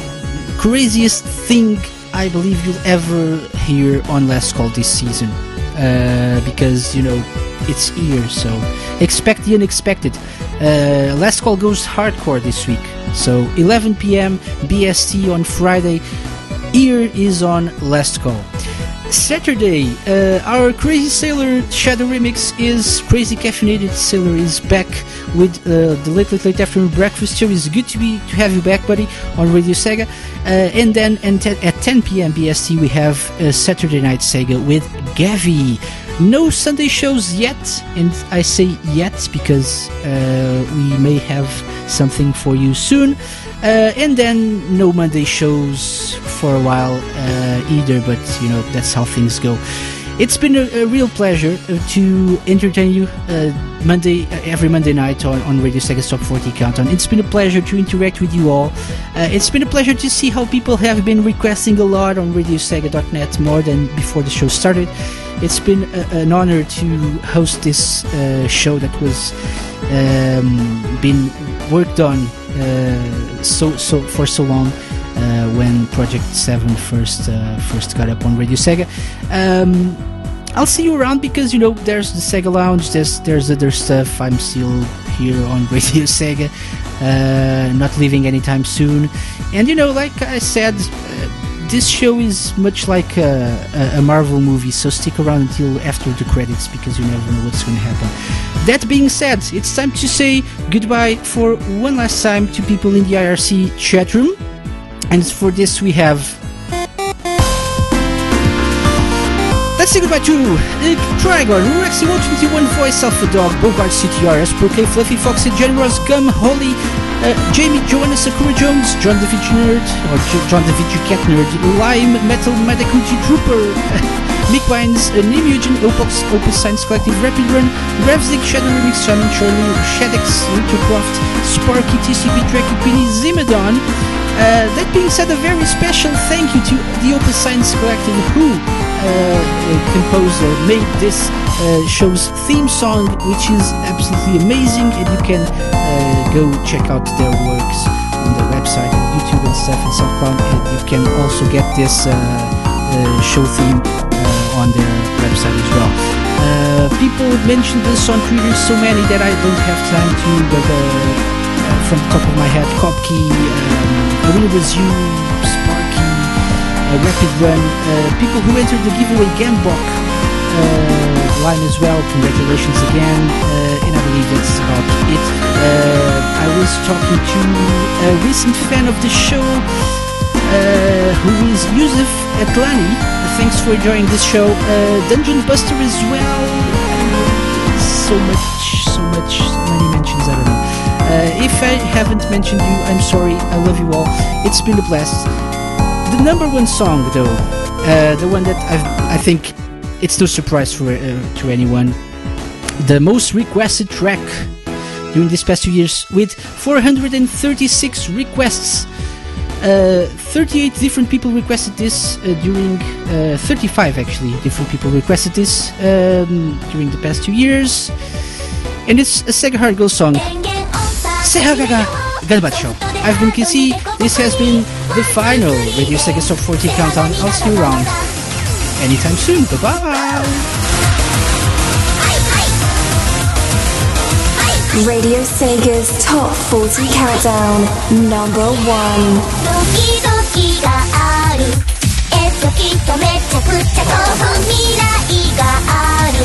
craziest thing I believe you'll ever hear on last call this season. Uh, because you know it's here, so expect the unexpected. Uh, Last Call goes hardcore this week. So 11 p.m. BST on Friday. Here is on Last Call. Saturday, uh, our Crazy Sailor Shadow remix is Crazy Caffeinated Sailor is back with uh, the Late Late Late Afternoon Breakfast Show. It's good to be to have you back, buddy, on Radio Sega. Uh, and then and te- at 10 p.m. BST, we have uh, Saturday Night Sega with Gavi. No Sunday shows yet, and I say yet because uh, we may have something for you soon. Uh, and then no Monday shows for a while uh, either, but you know that's how things go. It's been a, a real pleasure uh, to entertain you uh, Monday uh, every Monday night on, on Radio Sega's Top 40 Countdown. It's been a pleasure to interact with you all. Uh, it's been a pleasure to see how people have been requesting a lot on RadioSega.net more than before the show started. It's been a, an honor to host this show that was um, been worked on so so for so long uh, when Project Seven first uh, first got up on Radio Sega. Um, I'll see you around because you know there's the Sega Lounge, there's there's other stuff. I'm still here on Radio Sega, uh, not leaving anytime soon. And you know, like I said, uh, this show is much like a, a, Marvel movie, so stick around until after the credits because you never know what's going to happen. That being said, it's time to say goodbye for one last time to people in the IRC chat room. And for this, we have Let's say goodbye to Dragon, Rexy 121, Voice Alpha Dog, Bogart CTR, Espro Fluffy Foxy, Jenny Ross, Gum, Holly, uh, Jamie, Joanna, Sakura Jones, John the Vinci Nerd, or John the Vinci Cat Nerd, Lime, Metal, Madakuchi Trooper, Mick Vines, uh, Nim Eugene, Opox, Opus Science Collective, Rapid Run, Revzik, Shadow Remix, Shaman Charlie, Shadex, Wintercroft, Sparky, TCP, Drake, Queenie, Zimadon. Uh, that being said, a very special thank you to the Opus Science Collective who uh, composed or made this uh, show's theme song, which is absolutely amazing, and you can uh, go check out their works on their website, YouTube and stuff, and SoundCloud. And you can also get this uh, show theme uh, on their website as well. Uh, people mentioned this on Twitter, so many that I don't have time to, but from the top of my head, Kopke, um, Arena Was You, Sparky, Rapid Run, people who entered the giveaway Gambok line as well. Congratulations again, uh, and I believe that's about it. Uh, I was talking to a recent fan of the show, uh, who is Yusuf Atlani. Thanks for enjoying this show. Uh, Dungeon Buster as well. So much, so much, so many mentions. I don't know. Uh, if I haven't mentioned you, I'm sorry. I love you all. It's been a blast. The number one song, though, the one that I've, I think it's no surprise for uh, to anyone, the most requested track during these past two years, with 436 requests. Uh, 38 different people requested this uh, during uh, 35 actually different people requested this um, during the past two years. And it's a Sega Hard Girls song. Sega Galbat Show. I've been KC this has been the final Radio Sega Top 40 Countdown I'll see you around anytime soon. Bye bye Radio Sega's Top 40 Countdown, number one. ドキドキがあるえっときっとめちゃくちゃ興奮未来がある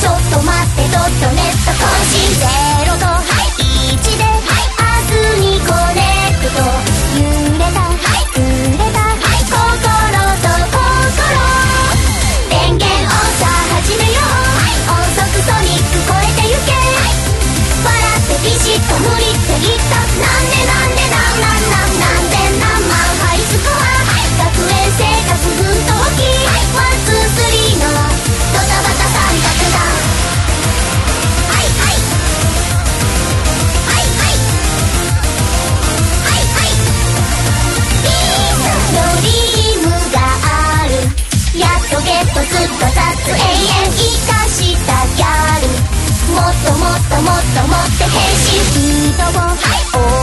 ちょっと待ってドットネット更新ゼロと1で明日にコネクトっと無理って言ったなんでなんでなんなんなんなんでなんまんハイスコア学園生活奮闘記ワンツースリーのドタバタ三角だはいはいはいはいはいはいピースのリームがあるやっとゲットずっと立つ永遠生かしたギャルもっともっともっともっと変身。ブドウ、はい。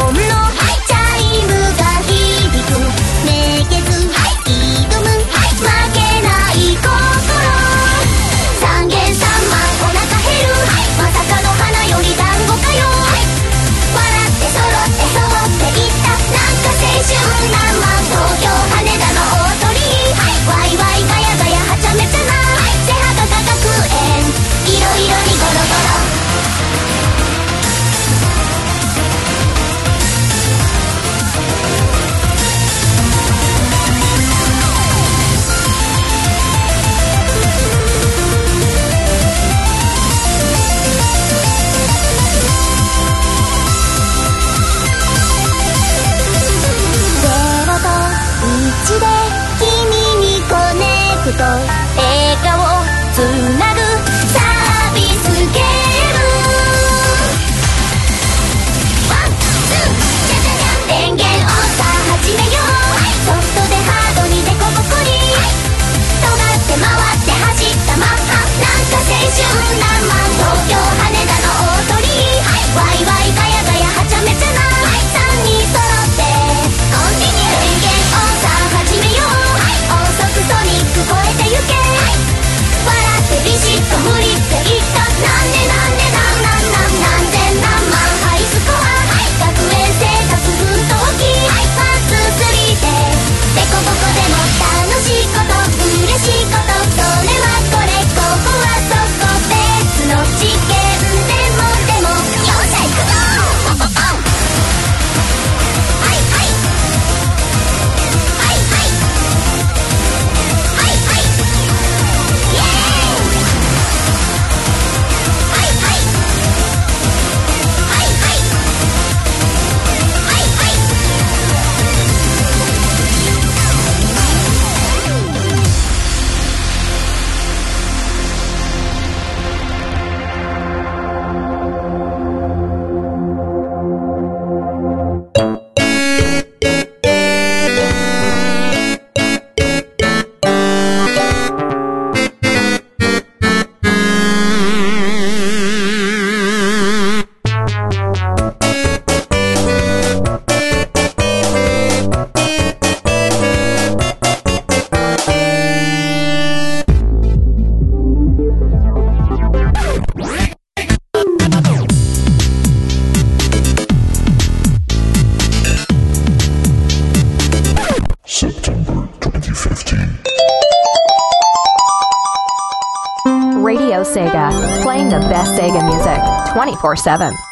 24 7.